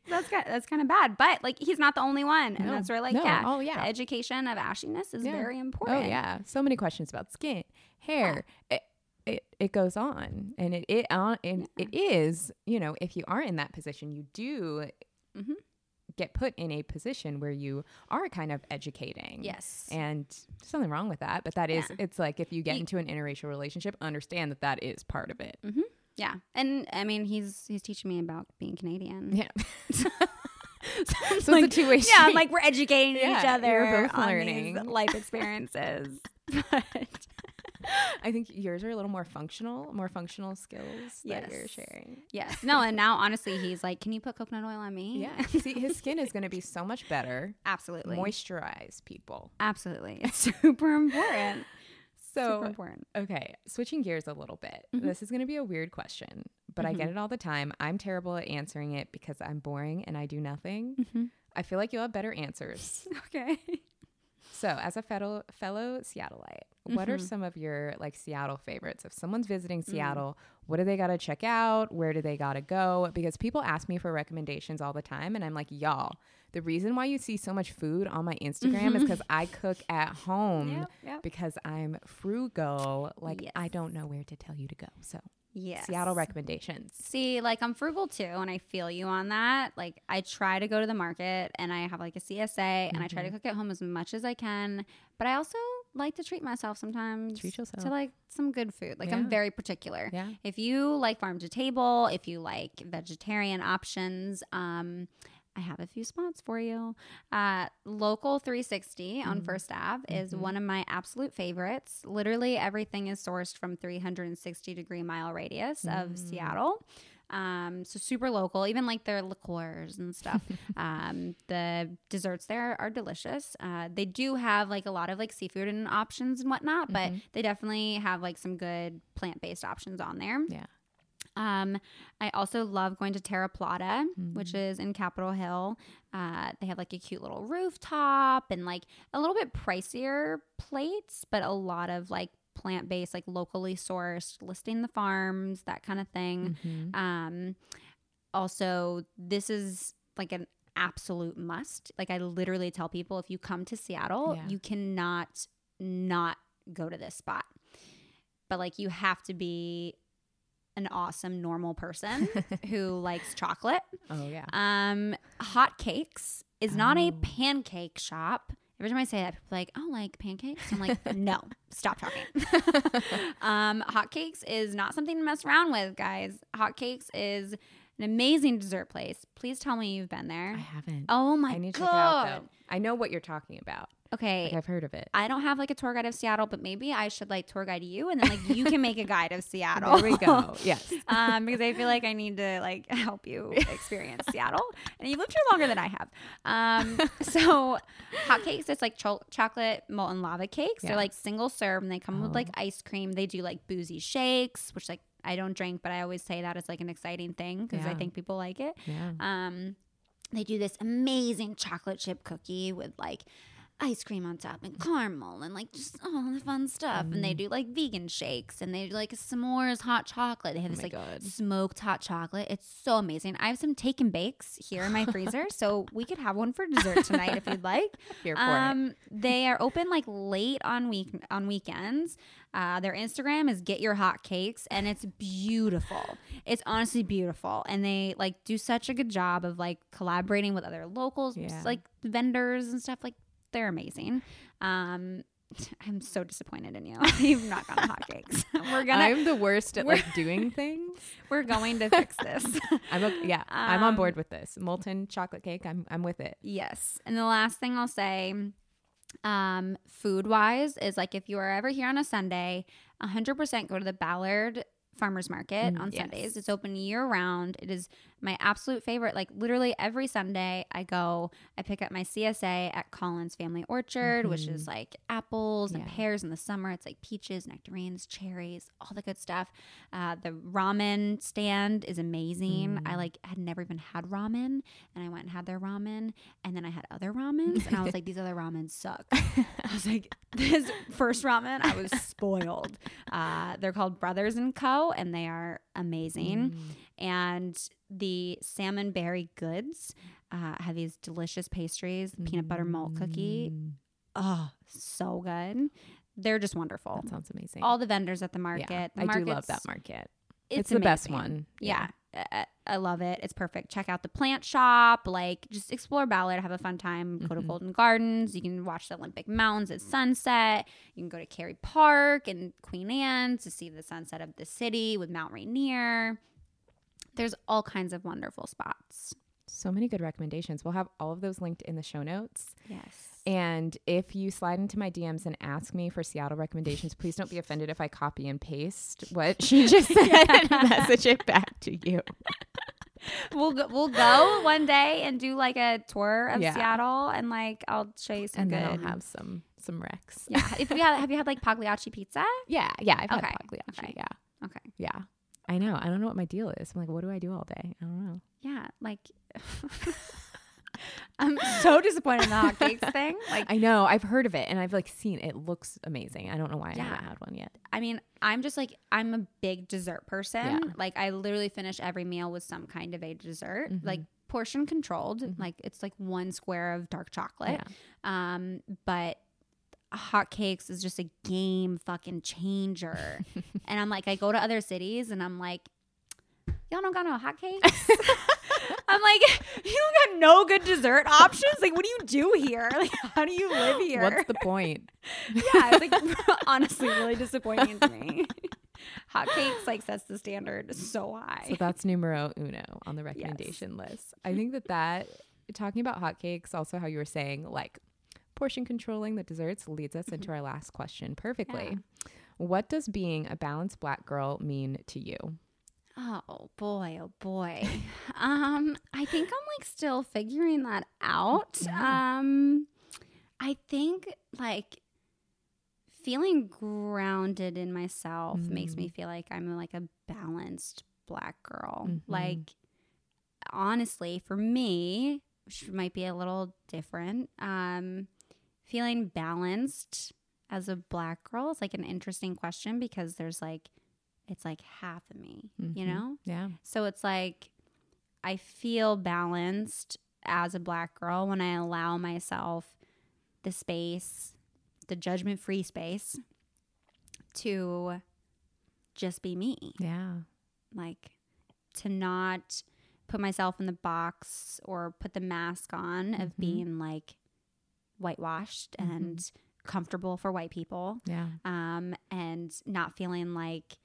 That's kind that's kind of bad, but like he's not the only one, and No. that's where like No. yeah, Oh, yeah. the education of ashiness is Yeah. very important. Oh yeah, so many questions about skin, hair. It, it it goes on, and it it on and it is you know if you are in that position, you do Mhm. get put in a position where you are kind of educating. Yes. and there's something wrong with that, but that is Yeah. it's like if you get You- into an interracial relationship, understand that that is part of it. Yeah, and I mean he's he's teaching me about being Canadian. Yeah. *laughs* *laughs* so it's Like, a two way street. Yeah, I'm like we're educating each other both on learning. these *laughs* life experiences. but I think yours are a little more functional, more functional skills that you're sharing. yes, no, and now honestly, he's like, "Can you put coconut oil on me?" Yeah. See, his skin is going to be so much better. absolutely, Moisturize people. absolutely. It's super important. So, super important. okay, switching gears a little bit. Mm-hmm. This is going to be a weird question, but I get it all the time. I'm terrible at answering it because I'm boring and I do nothing. Mm-hmm. I feel like you'll have better answers. *laughs* Okay. So, as a fellow fellow Seattleite, what Mm-hmm. are some of your like Seattle favorites? If someone's visiting Mm. Seattle, what do they got to check out? Where do they got to go? Because people ask me for recommendations all the time, and I'm like, y'all, the reason why you see so much food on my Instagram is because I cook at home Yep, yep. because I'm frugal. Like I don't know where to tell you to go. So, Yes. Seattle recommendations. See, like I'm frugal too, and I feel you on that. Like I try to go to the market and I have like a CSA and I try to Mm-hmm. cook at home as much as I can. But I also like to treat myself sometimes. Treat yourself. To like some good food. Like Yeah. I'm very particular. Yeah. If you like farm to table, if you like vegetarian options, um, I have a few spots for you. Uh, Local 360 Mm-hmm. on First Ave is one of my absolute favorites. Literally everything is sourced from 360 degree mile radius Mm. of Seattle. Um, so super local, even like their liqueurs and stuff. *laughs* um, the desserts there are delicious. Uh, they do have like a lot of like seafood and options and whatnot, but they definitely have like some good plant based options on there. Yeah. Um, I also love going to Terra Plata, which is in Capitol Hill. Uh, they have like a cute little rooftop and like a little bit pricier plates, but a lot of like plant based, like locally sourced, listing the farms, that kind of thing. Mm-hmm. Um, also, this is like an absolute must. Like I literally tell people if you come to Seattle, Yeah. you cannot not go to this spot. But like you have to be an awesome normal person *laughs* who likes chocolate. Oh yeah. Um, Hot Cakes is not a Oh. pancake shop. Every time I say that, people are like, "Oh, like pancakes?" I'm like, *laughs* "No, stop talking." *laughs* um, Hot Cakes is not something to mess around with, guys. Hot Cakes is an amazing dessert place. Please tell me you've been there. I haven't. Oh my I need to god. check it out though. I know what you're talking about. Okay. Like I've heard of it. I don't have like a tour guide of Seattle, but maybe I should like tour guide you and then like you can make a guide of *laughs* Seattle. There we go. *laughs* Yes. um, because I feel like I need to like help you *laughs* experience Seattle, and you've lived here longer than I have. Um, so hotcakes, it's like cho- chocolate molten lava cakes. Yeah. They're like single serve, and they come with like Oh. ice cream. They do like boozy shakes, which like I don't drink, but I always say that it's like an exciting thing because I think people like it. Yeah. Um, they do this amazing chocolate chip cookie with like ice cream on top and caramel and like just all the fun stuff. And Mm. they do like vegan shakes and they do like s'mores hot chocolate. They have Oh this like God. smoked hot chocolate. It's so amazing. I have some take and bakes here in my freezer, so *laughs* we could have one for dessert tonight if you'd like. *laughs* Here for it. Um, they are open like late on week on weekends. Uh, their Instagram is Get Your Hot Cakes, and it's beautiful. It's honestly beautiful, and they like do such a good job of like collaborating with other locals, Yeah. like vendors and stuff. Like they're amazing. Um, *laughs* I'm so disappointed in you. *laughs* You've not to hotcakes. *laughs* We're gonna I'm the worst at like doing things. we're going to fix this. I'm a, yeah, I'm on Um, board with this. Molten chocolate cake. I'm I'm with it. Yes. And the last thing I'll say, um, food wise, is like if you are ever here on a Sunday, 100% go to the Ballard Farmers Market Mm, on yes. Sundays. It's open year round. It is my absolute favorite. Like literally every Sunday, I go, I pick up my CSA at Collins Family Orchard, which is like apples and Mm-hmm. Yeah. pears in the summer. It's like peaches, nectarines, cherries, all the good stuff. Uh, the ramen stand is amazing. Mm. I like had never even had ramen, and I went and had their ramen, and then I had other ramens, and I was like, these other ramen suck. I was like, *laughs* this first ramen, I was spoiled. *laughs* Uh, they're called Brothers and Co, and they are amazing. Mm. And the Salmonberry Goods uh, have these delicious pastries, peanut butter malt cookie. Mm. Oh, so good. They're just wonderful. That sounds amazing. All the vendors at the market. yeah, The I do love that market. It's, It's the best one. Yeah. I- I love it. It's perfect. Check out the plant shop. Like, just explore Ballard. Have a fun time. Go to Mhm. Golden Gardens. You can watch the Olympic Mountains at sunset. You can go to Kerry Park and Queen Anne to see the sunset of the city with Mount Rainier. There's all kinds of wonderful spots. So many good recommendations. We'll have all of those linked in the show notes. Yes. And if you slide into my DMs and ask me for Seattle recommendations, please don't be offended if I copy and paste what she *laughs* just said and message it back to you. *laughs* we'll go, we'll go one day and do like a tour of Yeah. Seattle and like I'll show you some And good. then I'll have some some Rex. yeah. If you had, have you had like Pagliacci pizza? *laughs* Yeah, yeah. I've Okay, had Pagliacci. okay. Yeah, Okay. yeah. I know. I don't know what my deal is. I'm like, what do I do all day? I don't know. Yeah, like *laughs* I'm so disappointed in the hotcakes thing. *laughs* Like, I know. I've heard of it and I've like seen it. It looks amazing. I don't know why I haven't had one yet. I mean, I'm just like I'm a big dessert person. Yeah. Like, I literally finish every meal with some kind of a dessert, Mhm. like portion controlled. Mhm. Like, it's like one square of dark chocolate. Yeah. Um, but hotcakes is just a game fucking changer. *laughs* and I'm like, I go to other cities and I'm like, y'all don't got no hotcakes. *laughs* I'm like, you don't got no good dessert options. Like, what do you do here? *laughs* Like, how do you live here? What's the point? yeah, it's like honestly really disappointing to me. Hotcakes like sets the standard so high. So that's numero uno on the recommendation list. I think that that talking about hotcakes, also how you were saying like portion controlling the desserts leads us into our last question perfectly. What does being a balanced black girl mean to you? Oh boy, oh boy. *laughs* um, I think I'm like still figuring that out. Yeah. Um, I think like feeling grounded in myself makes me feel like I'm like a balanced black girl. Mhm. Like honestly, for me, which might be a little different, um, feeling balanced as a black girl is like an interesting question because there's like it's like half of me, you Mhm. know? Yeah. So it's like I feel balanced as a black girl when I allow myself the space, the judgment free space to just be me. Yeah. Like to not put myself in the box or put the mask on of Mhm. being like whitewashed Mhm. and comfortable for white people Yeah. um, and not feeling like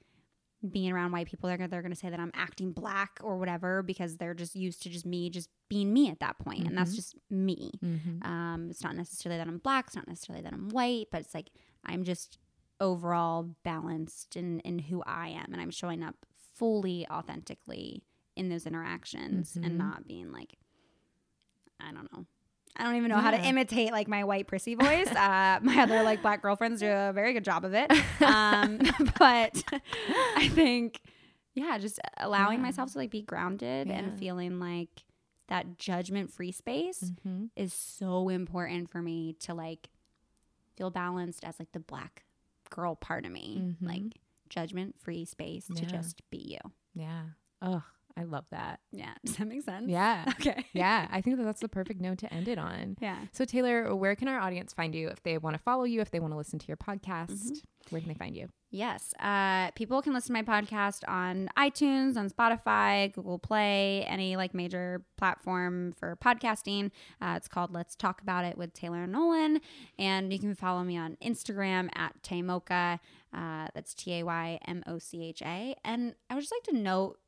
being around white people, they're gonna, they're going to say that I'm acting black or whatever because they're just used to just me just being me at that point, and that's Mhm. just me. Mm-hmm. Um, it's not necessarily that I'm black, it's not necessarily that I'm white, but it's like I'm just overall balanced in in who I am, and I'm showing up fully authentically in those interactions Mhm. and not being like, I don't know. I don't even know how to imitate like my white prissy *laughs* voice. Uh, my other like black girlfriends do a very good job of it. Um, *laughs* *laughs* but I think, yeah, just allowing Yeah. myself to like be grounded Yeah. and feeling like that judgment free space Mm-hmm. is so important for me to like feel balanced as like the black girl part of me. Mhm. Like judgment free space to just be you. Yeah. Oh, I love that. Yeah. Does that make sense? Yeah. *laughs* Okay. yeah. I think that that's the perfect note to end it on. Yeah. So, Taylor, where can our audience find you if they want to follow you, if they want to listen to your podcast? Mm-hmm. Where can they find you? Yes. Uh, people can listen to my podcast on iTunes, on Spotify, Google Play, any like major platform for podcasting. Uh, it's called Let's Talk About It with Taylor Nolan. And you can follow me on Instagram at Taymocha. Uh, that's T A Y M O C H A. And I would just like to note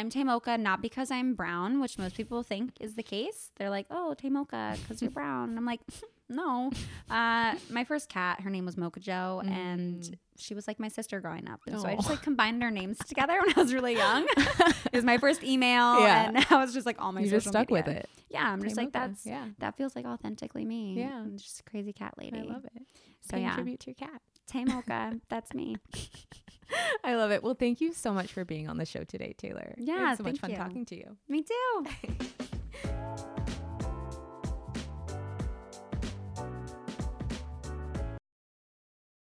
I'm Taymocha not because I'm brown, which most people think is the case. They're like, oh, Taymocha, because you're brown. And I'm like, *laughs* no. Uh, my first cat, her name was Mocha Joe, and she was like my sister growing up. And so I just like combined our names *laughs* together when I was really young. it was my first email, *laughs* Yeah. and I was just like all my you just stuck with it. Yeah, I'm just like that's Yeah. that feels like authentically me. Yeah. I'm just a crazy cat lady. I love it. So Paying yeah, tribute to your cat. Taymocha, that's me. *laughs* I love it. Well, thank you so much for being on the show today, Taylor. Yeah, It's so much fun you. talking to you. Me too. *laughs*